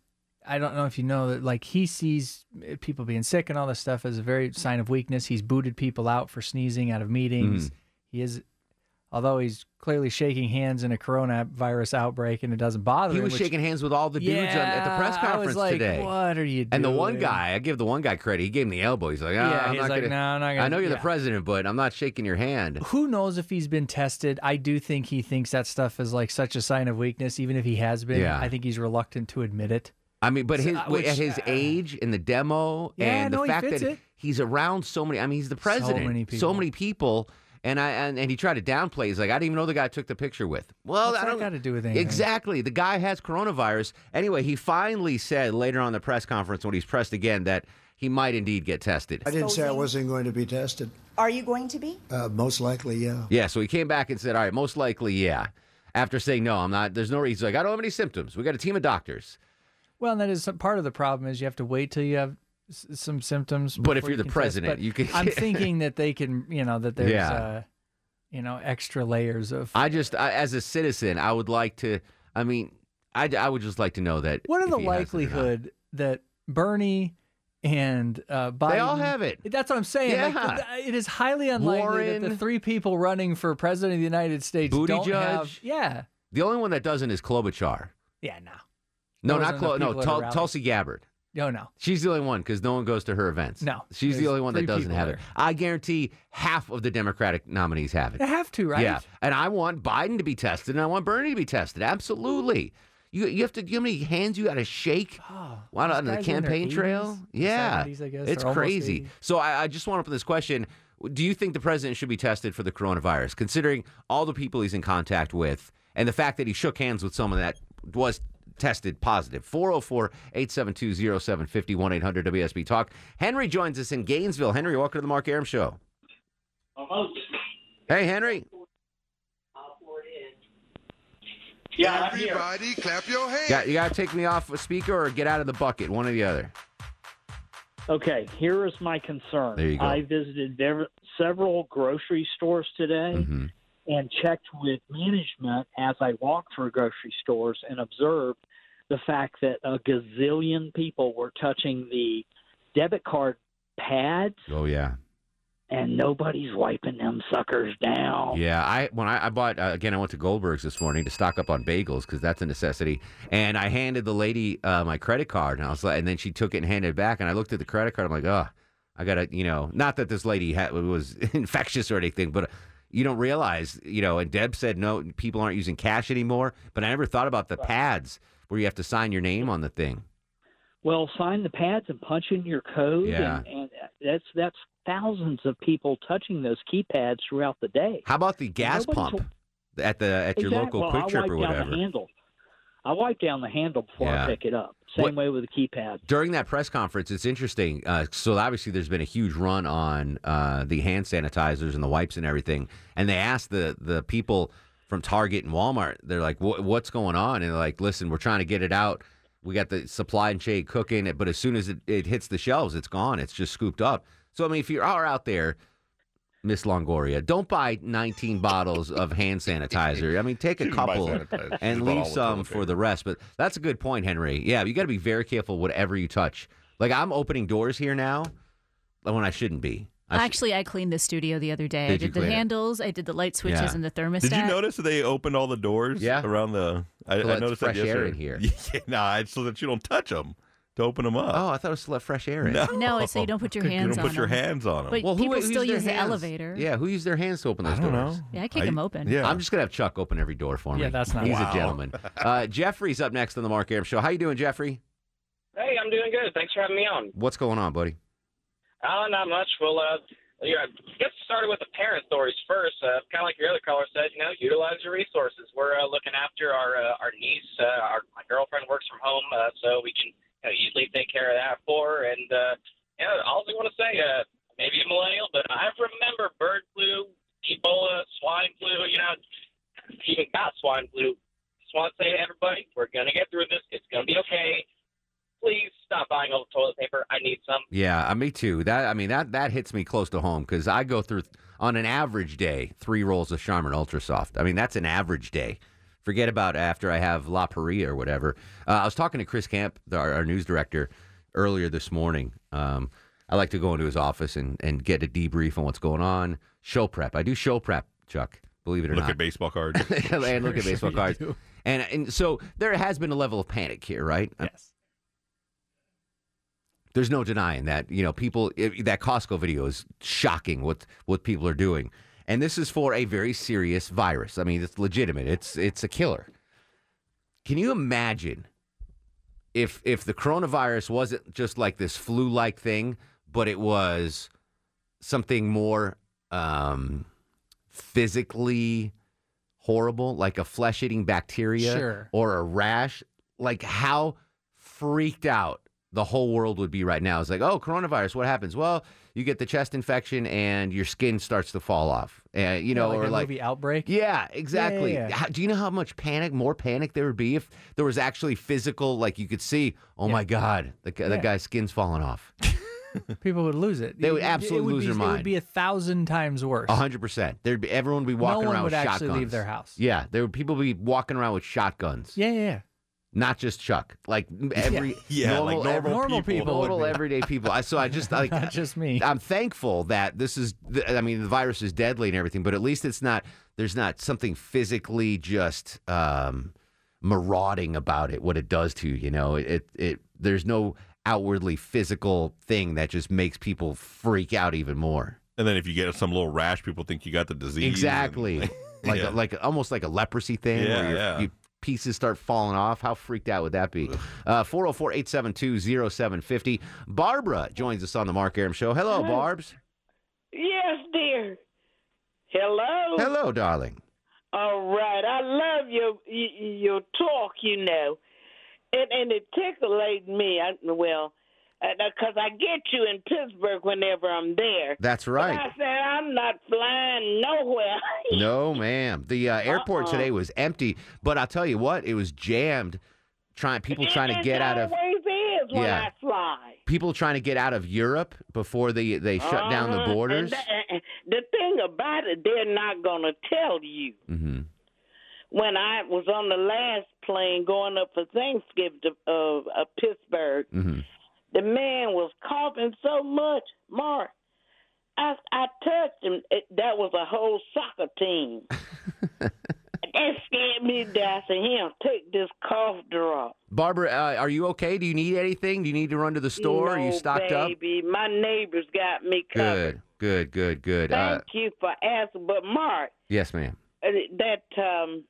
I don't know if you know that, like, he sees people being sick and all this stuff as a very sign of weakness. He's booted people out for sneezing out of meetings. Mm. He is although he's clearly shaking hands in a coronavirus outbreak and it doesn't bother He him. He was which- shaking hands with all the dudes on, at the press Yeah, conference like, today. What are you doing? And the one guy, I give the one guy credit. He gave him the elbow. He's like, ah, Yeah, I'm he's not like, gonna, "No, I'm not gonna- I know you're yeah." the president, but I'm not shaking your hand. Who knows if he's been tested? I do think he thinks that stuff is like such a sign of weakness, even if he has been. Yeah. I think he's reluctant to admit it. I mean, but his uh, wait, at his uh, age in the demo Yeah, and no, the he fact that it. he's around so many. I mean, he's the president. many So many people. And I and, and he tried to downplay. He's like, I didn't even know the guy I took the picture with. Well, What's I don't got to do with anything? Exactly. The guy has coronavirus. Anyway, he finally said later on the press conference when he's pressed again that he might indeed get tested. I didn't say I wasn't going to be tested. Are you going to be? Uh, most likely, yeah. Yeah, so he came back and said, "All right, most likely, yeah." After saying, "No, I'm not. There's no reason." He's like, "I don't have any symptoms. We got a team of doctors." Well, and that is some, part of the problem is you have to wait till you have s- some symptoms. But if you're you the president, you can- I'm (laughs) thinking that they can, you know, that there's, Yeah. uh, you know, extra layers of. I just, I, as a citizen, I would like to. I mean, I, I would just like to know that. What are the he has it or not. likelihood that Bernie and uh, Biden? They all have it. That's what I'm saying. Yeah. th- it is highly unlikely that the three people running for president of the United States Booty don't have. Yeah. The only one that doesn't is Klobuchar. Yeah. No. No, Those not are Klo. No, people at a Tul- Tulsi Gabbard. No. No. She's the only one because no one goes to her events. No, she's the only one that three doesn't people have it. there. I guarantee half of the Democratic nominees have it. They have to, right? Yeah, and I want Biden to be tested, and I want Bernie to be tested. Absolutely. You you have to. You know how many hands you got to shake? Oh, Why not on the guys are in their campaign 80s, trail? Yeah, 70s, I guess, it's or almost crazy. 80. So I, I just want to put this question: Do you think the president should be tested for the coronavirus, considering all the people he's in contact with, and the fact that he shook hands with someone that was tested positive? 404 872 0750 800 WSB Talk. Henry joins us in Gainesville. Henry, welcome to the Mark Arum Show. Hey, Henry. Yeah, Everybody, clap your hands. Yeah, you got to take me off a speaker or get out of the bucket, one or the other. Okay, here is my concern. There you go. I visited several grocery stores today Mm-hmm. And checked with management as I walked through grocery stores and observed the fact that a gazillion people were touching the debit card pads Oh yeah, and nobody's wiping them suckers down. yeah. I when I, I bought uh, again, I went to Goldberg's this morning to stock up on bagels because that's a necessity. And I handed the lady uh, my credit card, and I was like, and then she took it and handed it back. And I looked at the credit card. I'm like, oh, I gotta, you know, not that this lady had, was (laughs) infectious or anything, but. You don't realize, you know, and Deb said no, people aren't using cash anymore. But I never thought about the pads where you have to sign your name on the thing. Well, sign the pads and punch in your code, Yeah. and, and that's that's thousands of people touching those keypads throughout the day. How about the gas pump at the at your Exactly. local well, quick trip or whatever? I wipe down the handle before Yeah. I pick it up. Same What- way with the keypad. during that press conference, it's interesting. Uh, so obviously, there's been a huge run on uh, the hand sanitizers and the wipes and everything. And they asked the the people from Target and Walmart, they're like, "What's going on?" And they're like, "Listen, we're trying to get it out. We got the supply and chain cooking, it, but as soon as it, it hits the shelves, it's gone. It's just scooped up." So I mean, if you are out there. Miss Longoria, don't buy 19 bottles of hand sanitizer. I mean, (laughs) take a She didn't buy couple and leave some for the rest. But that's a good point, Henry. Yeah, you got to be very careful whatever you touch. Like I'm opening doors here now when I shouldn't be. I sh- Actually, I cleaned the studio the other day. I Did you did the clean it? handles, I did the light switches Yeah. and the thermostat. Did you notice that they opened all the doors Yeah. around the? I, To I noticed fresh that air in here. (laughs) Yeah, nah, so that you don't touch them to open them up. Oh, I thought it was to let fresh air in. No, No, it's so you don't put your hands. You hands don't put on your them. hands on them. But Well, people used still use the hands? elevator. Yeah, who used their hands to open those I don't doors? know. Yeah, I kick I- them open. yeah. I'm just gonna have Chuck open every door for me. Yeah, that's not He's Wow. a gentleman. (laughs) Uh, Jeffrey's up next on the Mark Arum Show. How you doing, Jeffrey? Hey, I'm doing good. Thanks for having me on. What's going on, buddy? Uh, not much. Well, uh, yeah, get started with the parent stories first. Uh, kind of like your other caller said, you know, utilize your resources. We're uh, looking after our uh, our niece. Uh, our my girlfriend works from home, uh, so we can you know, easily take care of that for. And uh, you know, all I want to say, uh, maybe a millennial, but I remember bird flu, Ebola, swine flu. You know, even got swine flu. Just want to say to everybody, we're gonna get through this. It's gonna be okay. Please stop buying the toilet paper. I need some. Yeah, uh, me too. That I mean that that hits me close to home because I go through on an average day three rolls of Charmin Ultra Soft. I mean that's an average day. Forget about after I have La Parrilla or whatever. Uh, I was talking to Chris Camp, our, our news director, earlier this morning. Um, I like to go into his office and, and get a debrief on what's going on. Show prep. I do show prep, Chuck. Believe it or Look not. Look at baseball cards. (laughs) and look at (laughs) baseball cards. And and so there has been a level of panic here, right? Yes. There's no denying that. You know, people it, that Costco video is shocking what what people are doing. And this is for a very serious virus. I mean, it's legitimate. It's it's a killer. Can you imagine if if the coronavirus wasn't just like this flu-like thing, but it was something more um, physically horrible, like a flesh-eating bacteria Sure. or a rash? Like how freaked out the whole world would be right now. It's like, oh, coronavirus. What happens? Well, you get the chest infection and your skin starts to fall off. Eh, and you Yeah, know, like or a like movie Outbreak. yeah, exactly. yeah, yeah. How- do you know how much panic, more panic there would be if there was actually physical, like you could see, oh my God, the, the guy's skin's falling off. (laughs) People would lose it. They would absolutely lose be, their mind. It would be a thousand times worse. A hundred percent. There'd be everyone would be walking one around would with actually shotguns. leave their house. Yeah, there would people be walking around with shotguns. Yeah, yeah, yeah. Not just Chuck, like (laughs) every (laughs) Yeah, like normal Normal people. people normal everyday people. I- So I just (laughs) like Not just me. I'm thankful that this is. I mean, the virus is deadly and everything, but at least it's not. There's not something physically just um, marauding about it. What it does to you, you know. It, it it there's no outwardly physical thing that just makes people freak out even more. And then if you get some little rash, people think you got the disease. Exactly. like Yeah. a, like almost like a leprosy thing Yeah, where yeah. your pieces start falling off. How freaked out would that be? Uh, 404-872-0750. Barbara joins us on the Mark Arum show. Hello, Hi. Barb's. Yes, dear. Hello. Hello, darling. All right. I love your your talk. You know, and and it tickles me. I, well, because I get you in Pittsburgh whenever I'm there. That's But right. I said I'm not flying nowhere. (laughs) No, ma'am. The uh, airport Uh-uh. today was empty, but I'll tell you what, it was jammed. Trying people trying to get out of always is when Yeah. I fly. people trying to get out of Europe before they they shut down the Uh-huh. borders. The, and the thing about it, they're not going to tell you. hmm when I was on the last plane going up for Thanksgiving to uh, uh, Pittsburgh, hmm the man was coughing so much, Mark. I I touched him. It, that was a whole soccer team. (laughs) that scared me to death. I said, "Him, take this cough drop." Barbara, uh, are you okay? Do you need anything? Do you need to run to the store? are you No, stocked up? baby. My neighbors got me covered. Good, good, good, good. Uh, Thank you for asking. But Mark, yes, ma'am. uh, that um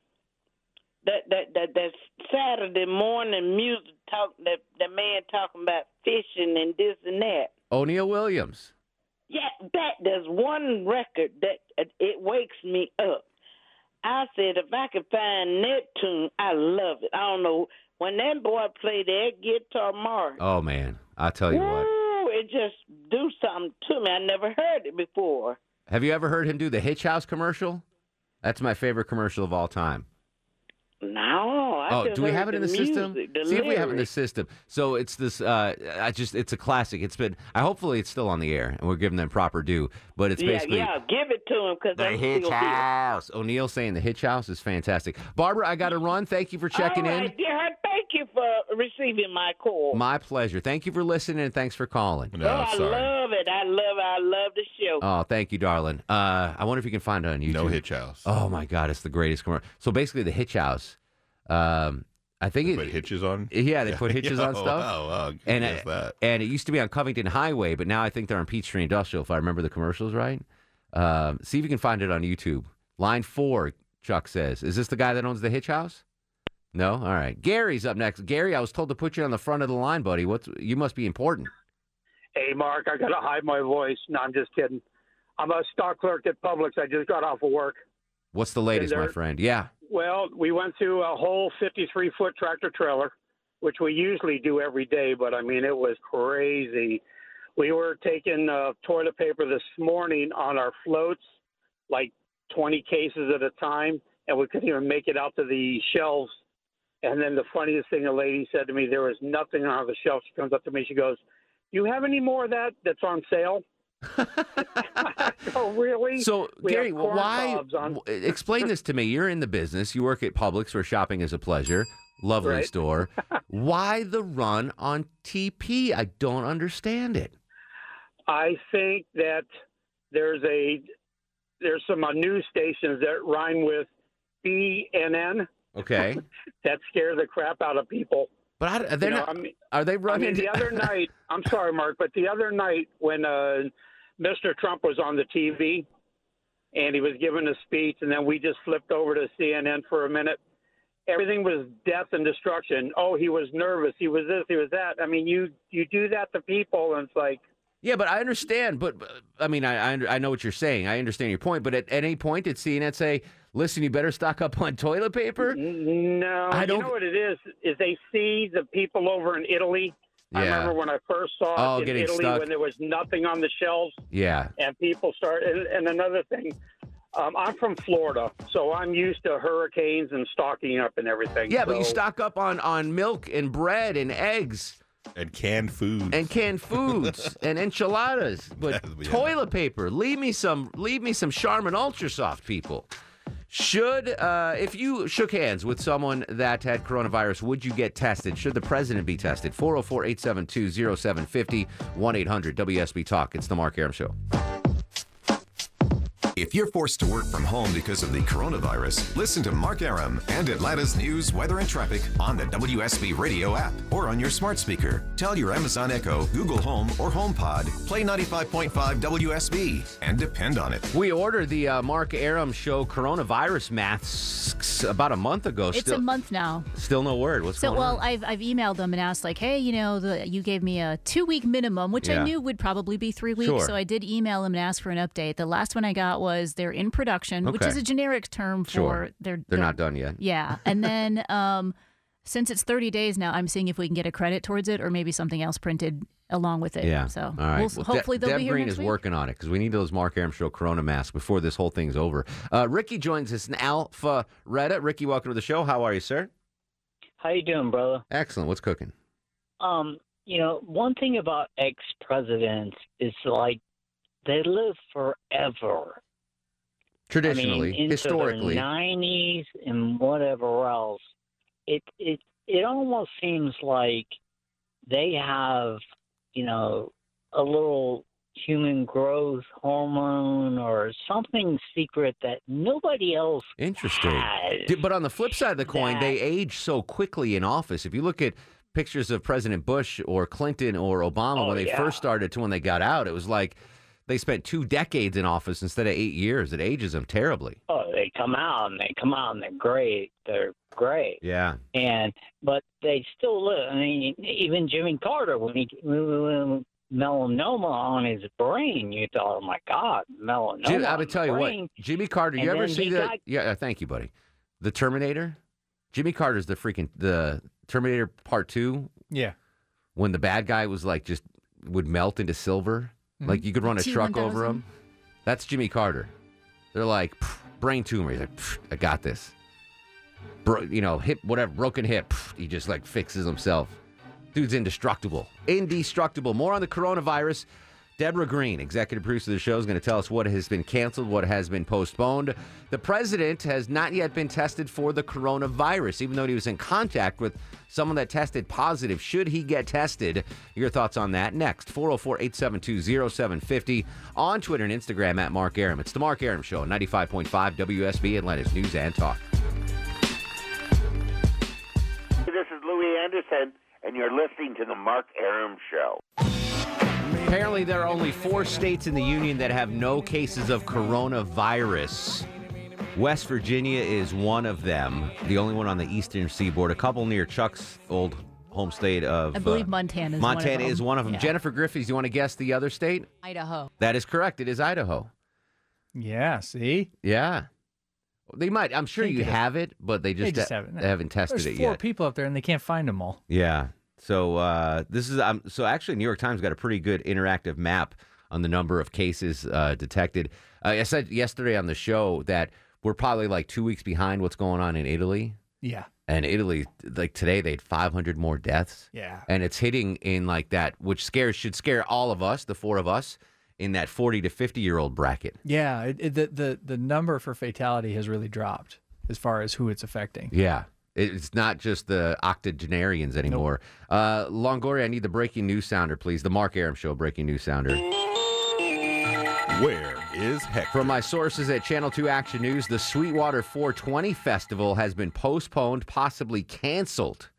that that that that Saturday morning music talk that the man talking about fishing and this and that. O'Neill Williams. Yeah, that there's one record that uh, it wakes me up. I said if I could find Neptune, I love it. I don't know when that boy played that guitar, Mark. Oh man, I tell you what. Ooh, it just do something to me. I never heard it before. Have you ever heard him do the Hitch House commercial? That's my favorite commercial of all time. No, I oh, do we have it in the, music, system? The See if we have it in the system. So it's this. Uh, I just it's a classic. It's been. I hopefully it's still on the air and we're giving them proper due. But it's yeah, basically yeah, give it to them because the I'm Hitch. House. O'Neill saying the Hitch House is fantastic. Barbara, I got to run. Thank you for checking in. dear, thank you for receiving my call. My pleasure. Thank you for listening and thanks for calling. oh, I love it. I love it. I love the show. Oh, thank you, darling. Uh, I wonder if you can find it on YouTube. No Hitch House. Oh my God, it's the greatest commercial. So basically, the Hitch House. Um, I think it Put hitches on. Yeah, they put (laughs) hitches on Oh, stuff. wow, wow, and it, that. and it used to be on Covington Highway, but now I think they're on Peachtree Industrial. If I remember the commercials right. Um, see if you can find it on YouTube. Line four, Chuck says, "Is this the guy that owns the Hitch House?" No. All right. Gary's up next. Gary, I was told to put you on the front of the line, buddy. What's you must be important. Hey, Mark, I got to hide my voice. No, I'm just kidding. I'm a stock clerk at Publix. I just got off of work. What's the latest, my friend? Yeah. Well, we went through a whole 53 foot tractor trailer, which we usually do every day, but I mean, it was crazy. We were taking uh, toilet paper this morning on our floats, like 20 cases at a time, and we couldn't even make it out to the shelves. And then the funniest thing, a lady said to me, there was nothing on the shelf. She comes up to me, she goes, "Do you have any more of that that's on sale?" (laughs) (laughs) oh, really? So, We Gary, why? Explain this to me. You're in the business. You work at Publix, where shopping is a pleasure. Lovely Right. store. (laughs) why the run on TP? I don't understand it. I think that there's a there's some uh, news stations that rhyme with BNN Okay. (laughs) that scare the crap out of people. But I, they're You know, not. I mean- are they I running? mean, the other night, (laughs) I'm sorry, Mark, but the other night when uh, Mr. Trump was on the TV and he was giving a speech, and then we just flipped over to CNN for a minute. Everything was death and destruction. Oh, he was nervous. He was this. He was that. I mean, you you do that to people, and it's like, Yeah, but I understand. But but, I mean, I, I I know what you're saying. I understand your point. But at, at any point, did CNN say, "Listen, you better stock up on toilet paper"? no. I don't- know what it is? Is they see the people over in Italy. I Yeah. remember when I first saw it Oh, in Italy stuck. when there was nothing on the shelves. Yeah. and people start. And, and another thing, um, I'm from Florida, so I'm used to hurricanes and stocking up and everything. Yeah, but you stock up on on milk and bread and eggs and canned foods and canned foods (laughs) and enchiladas. But toilet paper, leave me some. Leave me some Charmin Ultra Soft, people. Should uh, if you shook hands with someone that had coronavirus, would you get tested? Should the president be tested? 404-872-0750, 1-800 WSB Talk. It's the Mark Arum Show. If you're forced to work from home because of the coronavirus, listen to Mark Arum and Atlanta's news, weather, and traffic on the WSB radio app or on your smart speaker. Tell your Amazon Echo, Google Home, or HomePod, play 95.5 WSB and depend on it. We ordered the uh, Mark Arum Show coronavirus masks about a month ago. It's still, a month now. Still no word. What's So going well, on? I've I've emailed them and asked like, hey, you know, the, you gave me a two week minimum, which Yeah. I knew would probably be three weeks. Sure. So I did email them and ask for an update. The last one I got was they're in production, which Okay. is a generic term for Sure. they're They're not done yet. Yeah, and then (laughs) um, since it's 30 days now, I'm seeing if we can get a credit towards it or maybe something else printed along with it. Yeah. So all right. we'll, Well, hopefully De- they'll Deb be here Green next is week. working on it because we need those Mark Arum Show Corona masks before this whole thing's over. Uh, Ricky joins us in Alpha Retta. Ricky, welcome to the show. How are you, sir? How you doing, brother? Excellent. What's cooking? Um, you know, one thing about ex presidents is like they live forever. Traditionally, I mean, historically. nineties and whatever else. It it it almost seems like they have, you know, a little human growth hormone or something secret that nobody else Interesting. But on the flip side of the coin, they age so quickly in office. If you look at pictures of President Bush or Clinton or Obama Oh, when they yeah. first started to when they got out, it was like they spent two decades in office instead of eight years. It ages them terribly. Oh, they come out and they come out and they're great. They're great. Yeah. and but they still live. I mean, even Jimmy Carter when he when melanoma on his brain, you thought, oh my God, melanoma. Jim, I on would the tell you brain. what, Jimmy Carter. You ever see he the? got- yeah, uh, thank you, buddy. The Terminator. Jimmy Carter's the freaking the Terminator Part Two. Yeah. When the bad guy was like just would melt into silver, Mhm. like you could run a truck over him. That's Jimmy Carter. They're like brain tumor. He's like, I got this. Bro, you know, hip, whatever, broken hip. He just like fixes himself. Dude's indestructible. Indestructible. More on the coronavirus. Deborah Green, executive producer of the show, is going to tell us what has been canceled, what has been postponed. The president has not yet been tested for the coronavirus, even though he was in contact with someone that tested positive. Should he get tested? Your thoughts on that next. 404 872 0750 on Twitter and Instagram at Mark Arum. It's the Mark Arum Show, 95.5 WSB Atlanta's News and Talk. This is Louie Anderson, and you're listening to the Mark Arum Show. Apparently, there are only four states in the union that have no cases of coronavirus. West Virginia is one of them, the only one on the eastern seaboard. A couple near Chuck's old home state of. I believe uh, Montana is one of Montana them. is one of them. Yeah. Jennifer Griffiths, you want to guess the other state? Idaho. That is correct. It is Idaho. Yeah. See. Yeah. They might. I'm sure Think you have it, but they just, they just ha- haven't. haven't tested There's it four yet. people up there, and they can't find them all. Yeah. So uh, this is um, so actually New York Times got a pretty good interactive map on the number of cases uh, detected. Uh, I said yesterday on the show that we're probably like two weeks behind what's going on in Italy. Yeah. And Italy, like today, they had 500 more deaths. Yeah. And it's hitting in like that, which scares should scare all of us, the four of us, in that 40 to 50 year old bracket. Yeah. It, it, the the the number for fatality has really dropped as far as who it's affecting. Yeah. It's not just the octogenarians anymore. Uh, Longoria, I need the breaking news sounder, please. The Mark Arum Show breaking news sounder. Where is Hector? From my sources at Channel 2 Action News, the Sweetwater 420 Festival has been postponed, possibly canceled.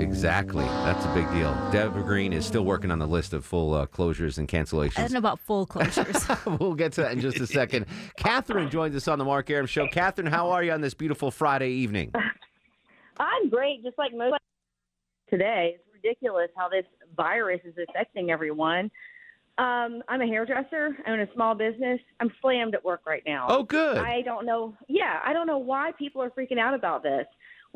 Exactly. That's a big deal. Deborah Green is still working on the list of full uh, closures and I don't cancellations. know about full closures. (laughs) we'll get to that in just a second. (laughs) Catherine joins us on the Mark Arum Show. Catherine, how are you on this beautiful Friday evening? (laughs) I'm great, just like most today. It's ridiculous how this virus is affecting everyone. Um, I'm a hairdresser. I own a small business. I'm slammed at work right now. Oh, good. I don't know. Yeah, I don't know why people are freaking out about this.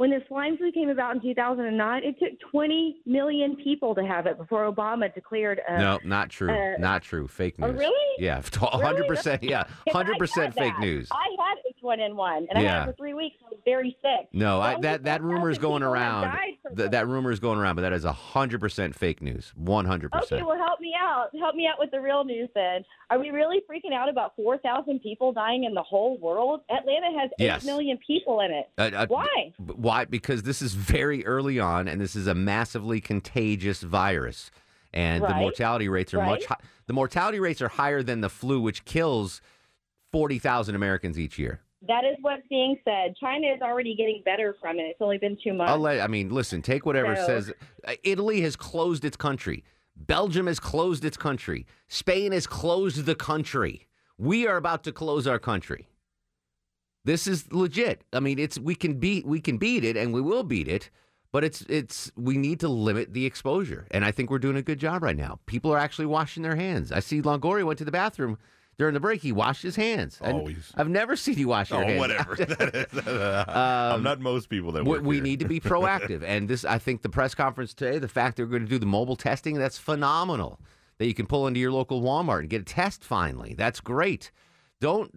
When the swine flu came about in 2009, it took 20 million people to have it before Obama declared. Uh, no, not true. uh, not true. Fake news. Oh, really? Yeah, (laughs) 100%. Yeah, (laughs) 100% fake news. I had H1N1, and I had it for three weeks. I was very sick. No, I, that that rumor is going around. Th- that rumor is going around, but that is hundred percent fake news. One hundred percent. Okay, well, help me out. Help me out with the real news then. Are we really freaking out about 4,000 people dying in the whole world? Atlanta has Yes. eight million people in it. Uh, uh, Why? Why? Because this is very early on, and this is a massively contagious virus, and the mortality rates are much. Right. Hi- the mortality rates are higher than the flu, which kills forty thousand Americans each year. That is what's being said. China is already getting better from it. It's only been two months. I'll let, I mean, listen, take whatever So- says. uh, Italy has closed its country. Belgium has closed its country. Spain has closed the country. We are about to close our country. This is legit. I mean, it's we can beat we can beat it and we will beat it, but it's it's we need to limit the exposure. And I think we're doing a good job right now. People are actually washing their hands. I see Longoria went to the bathroom during the break. He washed his hands. Always. I've never seen you wash your Oh, hands. whatever. (laughs) (laughs) That is- I'm Um, not most people that we, we need to be (laughs) proactive. and this, I think, the press conference today, the fact they're going to do the mobile testing, that's phenomenal. That you can pull into your local Walmart and get a test finally. That's great. Don't.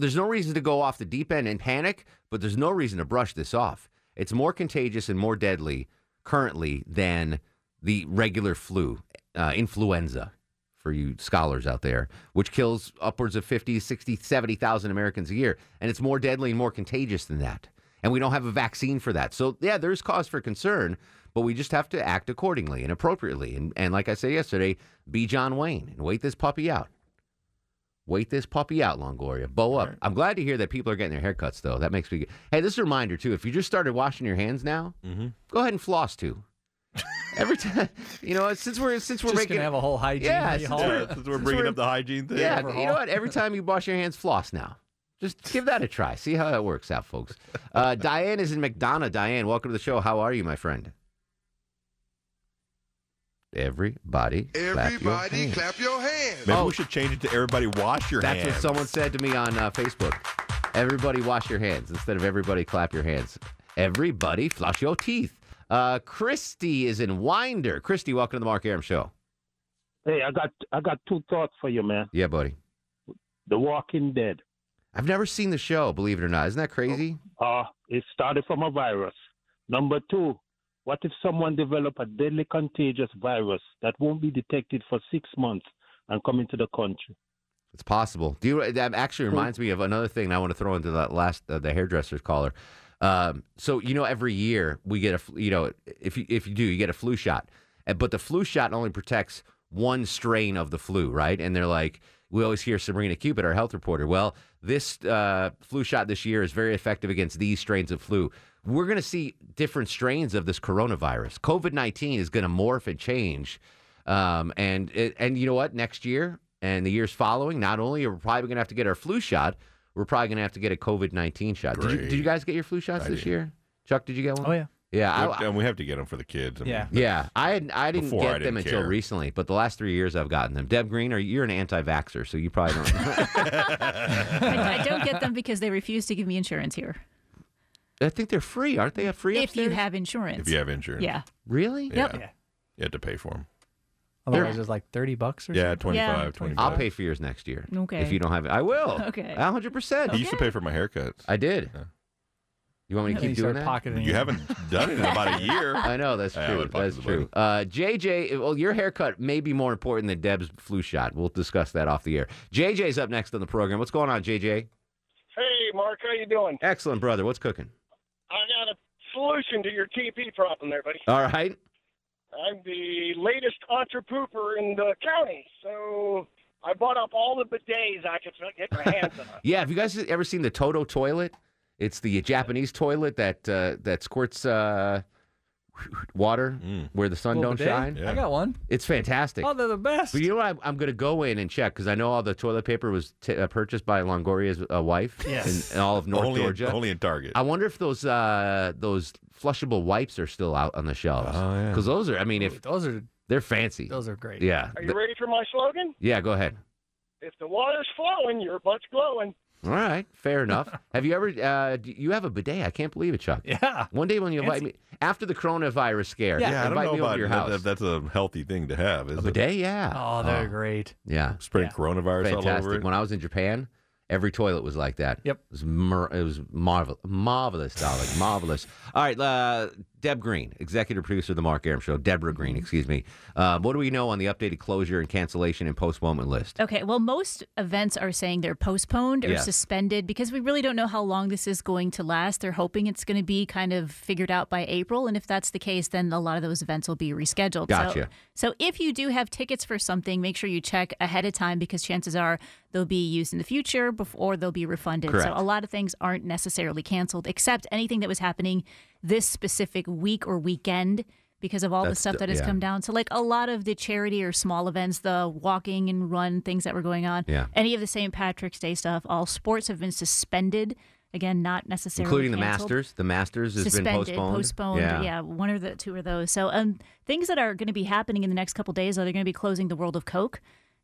There's no reason to go off the deep end and panic, but there's no reason to brush this off. It's more contagious and more deadly currently than the regular flu, uh, influenza, for you scholars out there, which kills upwards of 50, 60, 70,000 Americans a year. And it's more deadly and more contagious than that. And we don't have a vaccine for that. So, yeah, there's cause for concern, but we just have to act accordingly and appropriately. And, and like I said yesterday, be John Wayne and wait this puppy out. Wait this puppy out, Longoria. Bow up. I'm glad to hear that people are getting their haircuts, though. That makes me. Good. Hey, this is a reminder too. If you just started washing your hands now, Mm-hmm. go ahead and floss too. Every time, (laughs) you know, since we're since we're Just making gonna have a whole hygiene yeah, overhaul. since we're, Yeah, since we're since bringing up the hygiene thing. Yeah, Overhaul. you know what? Every time you wash your hands, floss now. Just give that a try. See how that works out, folks. Uh, (laughs) Diane is in McDonough. Diane, welcome to the show. How are you, my friend? Everybody, Everybody clap clap your hands. Maybe Oh. we should change it to everybody wash your That's hands. That's what someone said to me on uh, Facebook. Everybody wash your hands instead of everybody clap your hands. Everybody flush your teeth. Uh, Christy is in Winder. Christy, welcome to the Mark Arum Show. Hey, I got I got two thoughts for you, man. Yeah, buddy. The Walking Dead. I've never seen the show, believe it or not. Isn't that crazy? Uh, it started from a virus. Number two, what if someone develop a deadly contagious virus that won't be detected for six months and come into the country? It's possible. Do you? That actually reminds me of another thing I want to throw into that last uh, the hairdresser's caller. Um, so you know, every year we get a you know if you if you do you get a flu shot, but the flu shot only protects one strain of the flu, right? And they're like, we always hear Sabrina Cupit, our health reporter. Well, this uh, flu shot this year is very effective against these strains of flu. We're going to see different strains of this coronavirus. COVID nineteen is going to morph and change. Um, and and you know what? Next year and the years following, not only are we probably going to have to get our flu shot, we're probably going to have to get a COVID nineteen shot. Did you, did you guys get your flu shots I this did. year? Chuck, did you get one? Oh, yeah. Yeah, I, and we have to get them for the kids. I mean, Yeah. yeah. I had, I didn't get I them didn't until care. recently, but the last three years I've gotten them. Deb Green, are you're an anti-vaxxer, so you probably don't. (laughs) I, I don't get them because they refuse to give me insurance here. I think they're free, aren't they? A Free If you have insurance. If you have insurance. Yeah. Really? Yeah. Yep. You have to pay for them. Otherwise, it's like thirty bucks or Yeah, something. 25, Yeah. 25. I'll pay for yours next year. Okay. If you don't have it, I will. Okay. A hundred percent. He used to pay for my haircuts. I did. You want me to keep doing start that? pocketing You it. haven't done it in about a year. (laughs) I know that's Yeah, I true. would That's the true. Uh, JJ, well, your haircut may be more important than Deb's flu shot. We'll discuss that off the air. JJ's up next on the program. What's going on, JJ? Hey, Mark, how you doing? Excellent, brother. What's cooking? I got a solution to your TP problem there, buddy. All right. I'm the latest entrepooper in the county, so I bought up all the bidets I could get my hands on. (laughs) Yeah, have you guys ever seen the Toto toilet? It's the Japanese toilet that uh, that squirts uh, water where the sun Little don't bidet? shine. I got one. It's fantastic. Oh, they're the best. But you know what? I'm, I'm going to go in and check because I know all the toilet paper was t- uh, purchased by Longoria's uh, wife Yes. in, in all of North Only in- Georgia. only in Target. I wonder if those uh, those flushable wipes are still out on the shelves. Oh, yeah. Because those are, I mean, if those are they're fancy. Those are great. Yeah. Are you ready for my slogan? Yeah. Go ahead. If the water's flowing, your butt's glowing. All right, fair enough. (laughs) have you ever? Uh, you have a bidet? I can't believe it, Chuck. Yeah. One day when you invite me after the coronavirus scare, Yeah, I don't invite know me over about your that- house. that- That's a healthy thing to have. Is A it? bidet, yeah. Oh, they're great. Yeah, spreading coronavirus all fantastic. over it. When I was in Japan, every toilet was like that. Yep, it was mer- it was marvel- marvelous, darling, marvelous. All right, uh, Deb Green, executive producer of the Mark Arum Show. Deborah Green, excuse me. Uh, what do we know on the updated closure and cancellation and postponement list? Okay, well, most events are saying they're postponed or suspended because we really don't know how long this is going to last. They're hoping it's going to be kind of figured out by April. And if that's the case, then a lot of those events will be rescheduled. Gotcha. So, so if you do have tickets for something, make sure you check ahead of time because chances are they'll be used in the future before they'll be refunded. Correct. So a lot of things aren't necessarily canceled, except anything that was happening this specific week or weekend because of all the stuff the- that has yeah. come down. So like a lot of the charity or small events, the walking and run things that were going on, Yeah. any of the St. Patrick's Day stuff, all sports have been suspended. Again, not necessarily Including the. Masters. The Masters has Suspended, been postponed. postponed. Yeah. one or the two of those. So, um, things that are going to be happening in the next couple days are they're going to be closing the World of Coke,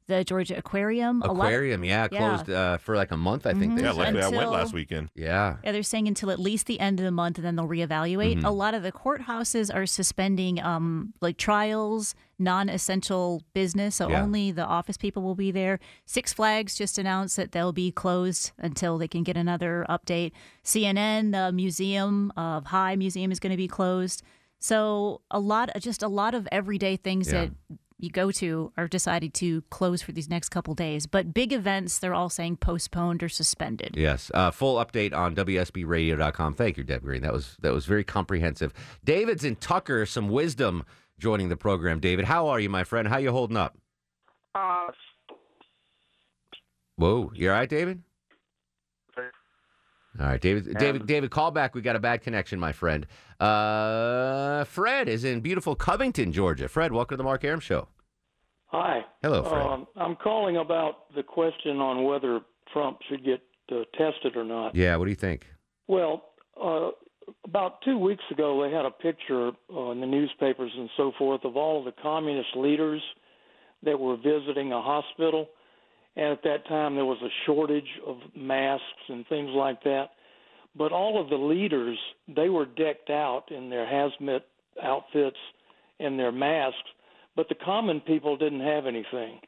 the Georgia Aquarium. a lot- Aquarium, yeah, closed Uh, for like a month. I think. Mhm. They Yeah, said. luckily I went Until- last weekend. Yeah. Yeah, they're saying until at least the end of the month, and then they'll reevaluate. Mhm. A lot of the courthouses are suspending, um, like trials, non-essential business, so Yeah. only the office people will be there. Six Flags just announced that they'll be closed until they can get another update. CNN, the Museum of High Museum is going to be closed. So a lot, just a lot of everyday things Yeah. that you go to are decided to close for these next couple days. But big events, they're all saying postponed or suspended. Yes. Uh, full update on WSBRadio.com. Thank you, Deb Green. That was that was very comprehensive. David's in Tucker. Some wisdom joining the program. David, how are you, my friend? How you holding up? Uh, Whoa, you all right, David? All right, David. David. David, call back. We got a bad connection, my friend. Uh, Fred is in beautiful Covington, Georgia. Fred, welcome to the Mark Arum Show. Hi. Hello, Fred. Um, I'm calling about the question on whether Trump should get uh, tested or not. Yeah. What do you think? Well, uh, about two weeks ago, they had a picture uh, in the newspapers and so forth of all the communist leaders that were visiting a hospital. And at that time, there was a shortage of masks and things like that. But all of the leaders, they were decked out in their hazmat outfits and their masks, but the common people didn't have anything.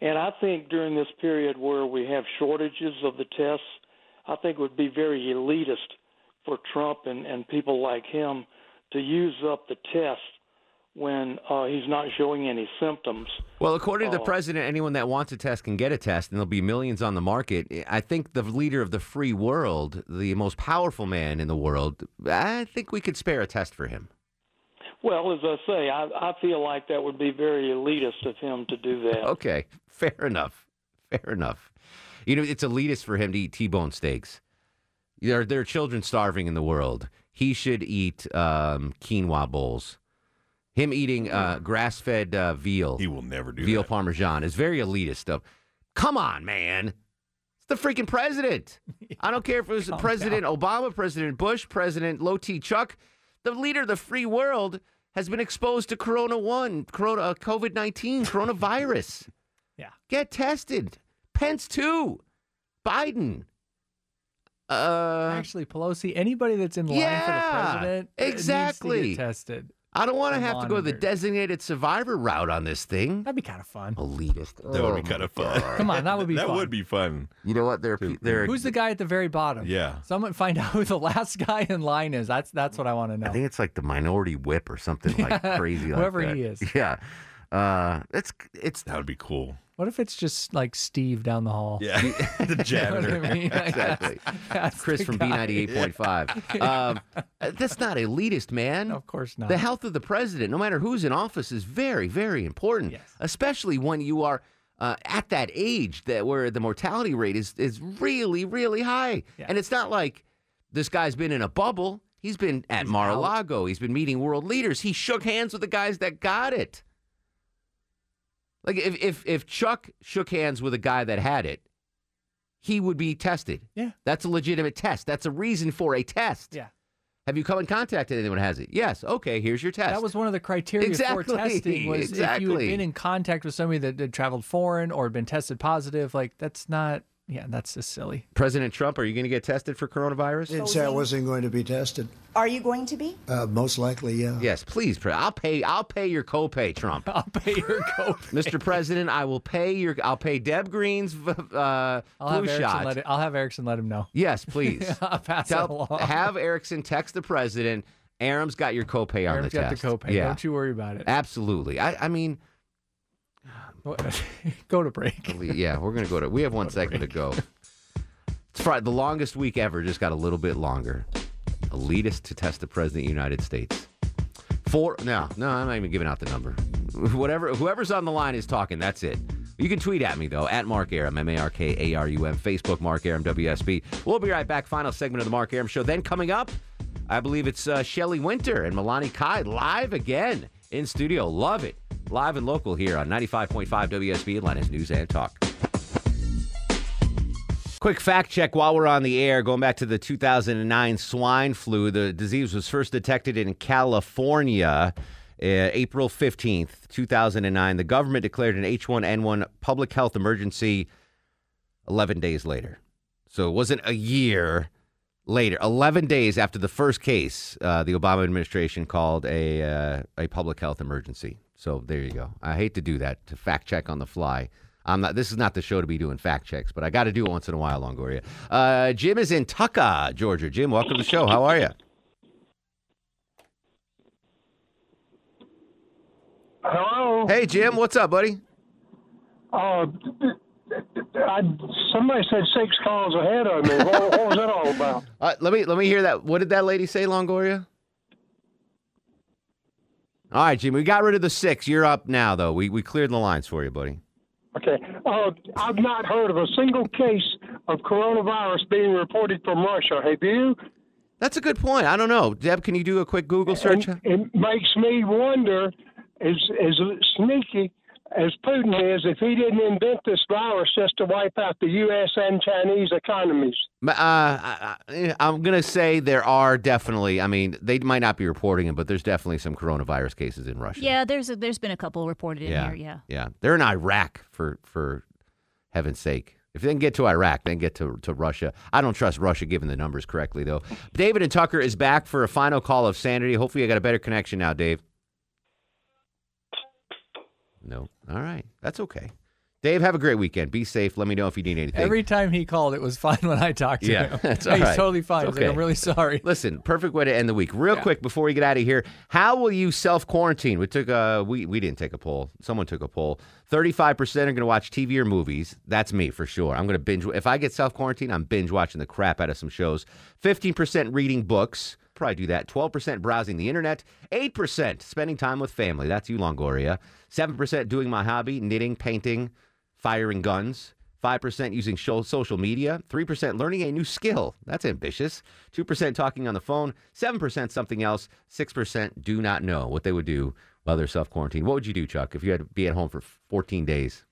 And I think during this period where we have shortages of the tests, I think it would be very elitist for Trump and, and people like him to use up the test when uh, he's not showing any symptoms. Well, according to the Uh, president, anyone that wants a test can get a test, and there'll be millions on the market. I think the leader of the free world, the most powerful man in the world, I think we could spare a test for him. Well, as I say, I, I feel like that would be very elitist of him to do that. (laughs) Okay, fair enough. Fair enough. You know, it's elitist for him to eat T-bone steaks. There, there are children starving in the world. He should eat um, quinoa bowls. Him eating uh, grass-fed uh, veal. He will never do veal parmesan is very elitist stuff. Come on, man. It's the freaking president. (laughs) I don't care if it was Calm President Obama, President Bush, President Low T Chuck. The leader of the free world has been exposed to Corona 1, Corona, uh, COVID 19, coronavirus. (laughs) Yeah. Get tested. Pence, too. Biden. Uh, Actually, Pelosi, anybody that's in line for the president, uh, needs to exactly. get tested. I don't want to have to go the designated survivor route on this thing. That'd be kind of fun. Elitist. That would be Oh, kind of fun. Come on, that would be (laughs) that fun. would be fun. You know what? They're, they're Who's the guy at the very bottom? Yeah. Someone find (laughs) out who the last guy in line is. That's that's what I want to know. I think it's like the minority whip or something like (laughs) crazy. like Whoever that. he is. Yeah. Uh, it's it's that would be cool. What if it's just like Steve down the hall? Yeah, (laughs) (laughs) the janitor. You know I mean? Like, (laughs) exactly. that's- that's Chris from. B ninety eight point five. Um, that's not elitist, man. Of course not. The health of the president, no matter who's in office, is very, very important. Yes. Especially when you are uh, at that age that where the mortality rate is is really really high, Yeah. and it's not like this guy's been in a bubble. He's been at Mar-a-Lago. He's been meeting world leaders. He shook hands with the guys that got it. Like if if if Chuck shook hands with a guy that had it, he would be tested. Yeah. That's a legitimate test. That's a reason for a test. Yeah. Have you come in contact with anyone who has it? Yes. Okay, here's your test. That was one of the criteria Exactly, for testing was if you had been in contact with somebody that had traveled foreign or had been tested positive. Like that's not. Yeah, that's just silly. President Trump, are you going to get tested for coronavirus? Didn't say I wasn't going to be tested. Are you going to be? Uh, most likely, yeah. Yes, please. Pre- I'll pay. I'll pay your copay, Trump. (laughs) I'll pay your copay, Mr. President. I will pay your. I'll pay Deb Green's uh, I'll have flu Erickson shot. let it, I'll have Erickson let him know. Yes, (laughs) please. I'll pass Tell- that along. Have Erickson text the president. Arum's got your copay on Arum's the got test. the copay. Yeah, Don't you worry about it. absolutely. I, I mean, (laughs) go to break. yeah, we're gonna go to. We have one segment to go. It's Friday, the longest week ever. Just got a little bit longer. Elitist to test the president of the United States. Four. No, no, I'm not even giving out the number. (laughs) Whatever. Whoever's on the line is talking. That's it. You can tweet at me though at Mark Arum M A R K A R U M Facebook Mark Arum WSB. We'll be right back. Final segment of the Mark Arum Show. Then coming up, I believe it's uh, Shelley Wynter and Milani Kai live again in studio. Love it. Live and local here on 95.5 WSB Atlanta's News and Talk. Quick fact check while we're on the air. Going back to the 2009 swine flu, the disease was first detected in California. Uh, April 15th, 2009, the government declared an H1N1 public health emergency 11 days later. So it wasn't a year later. 11 days after the first case, uh, the Obama administration called a, uh, a public health emergency. So there you go. I hate to do that, to fact check on the fly. I'm not. This is not the show to be doing fact checks, but I got to do it once in a while, Longoria. Uh, Jim is in Tucker, Georgia. Jim, welcome to the show. How are you? Hello. Hey, Jim. What's up, buddy? Uh, I, somebody said six calls ahead of me. What, what was that all about? (laughs) Uh, let me let me hear that. What did that lady say, Longoria? All right, Jim. We got rid of the six. You're up now, though. We we cleared the lines for you, buddy. Okay. Uh, I've not heard of a single case of coronavirus being reported from Russia. Have you? That's a good point. I don't know, Deb. Can you do a quick Google search? And it makes me wonder, Is as sneaky as Putin is, if he didn't invent this virus just to wipe out the U.S. and Chinese economies. Uh, I, I- I'm gonna say there are definitely. I mean, they might not be reporting it, but there's definitely some coronavirus cases in Russia. Yeah, there's a, there's been a couple reported in yeah, here. Yeah. yeah. They're in Iraq for for heaven's sake. If they can get to Iraq, then get to, to Russia. I don't trust Russia given the numbers correctly, though. David and Tucker is back for a final call of sanity. Hopefully, I got a better connection now, Dave. No. All right. That's okay. Dave, have a great weekend. Be safe. Let me know if you need anything. Every time he called, it was fine (laughs) when I talked to yeah, him. that's (laughs) He's all right. totally fine. It's He's like, I'm really sorry. (laughs) Listen, perfect way to end the week. Real quick before we get out of here, how will you self quarantine? We took a we we didn't take a poll. Someone took a poll. Thirty five percent are going to watch TV or movies. That's me for sure. I'm going to binge. If I get self quarantine, I'm binge watching the crap out of some shows. Fifteen percent reading books. Probably do that. Twelve percent browsing the internet. Eight percent spending time with family. That's you, Longoria. Seven percent doing my hobby: knitting, painting, firing guns. 5% using social media, 3% learning a new skill. That's ambitious. 2% talking on the phone, 7% something else, 6% do not know what they would do while they're self quarantined. What would you do, Chuck, if you had to be at home for 14 days?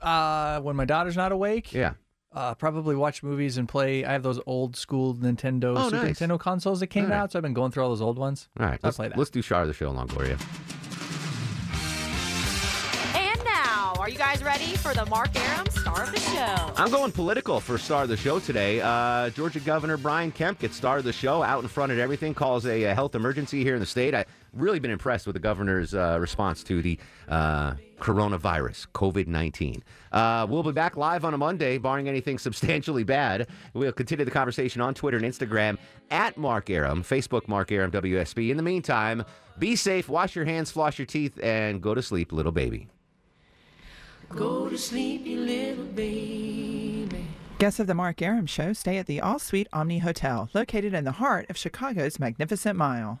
Uh, when my daughter's not awake, Yeah. Uh, probably watch movies and play. I have those old school Nintendo Oh, Super nice. Nintendo consoles that came All right. out, so I've been going through all those old ones. All right, let's, play that. let's do Shar of the Show, Longoria. And now, are you guys ready for the Mark Arum star of the show? I'm going political for star of the show today. Uh, Georgia Governor Brian Kemp gets star of the show, out in front of everything, calls a, a health emergency here in the state. I've really been impressed with the governor's uh, response to the uh, coronavirus, COVID 19. Uh, we'll be back live on a Monday, barring anything substantially bad. We'll continue the conversation on Twitter and Instagram at Mark Arum, Facebook Mark Arum WSB. In the meantime, be safe, wash your hands, floss your teeth, and go to sleep, little baby. Go to sleep, you little baby. Guests of the Mark Arum Show stay at the All Suite Omni Hotel, located in the heart of Chicago's Magnificent Mile.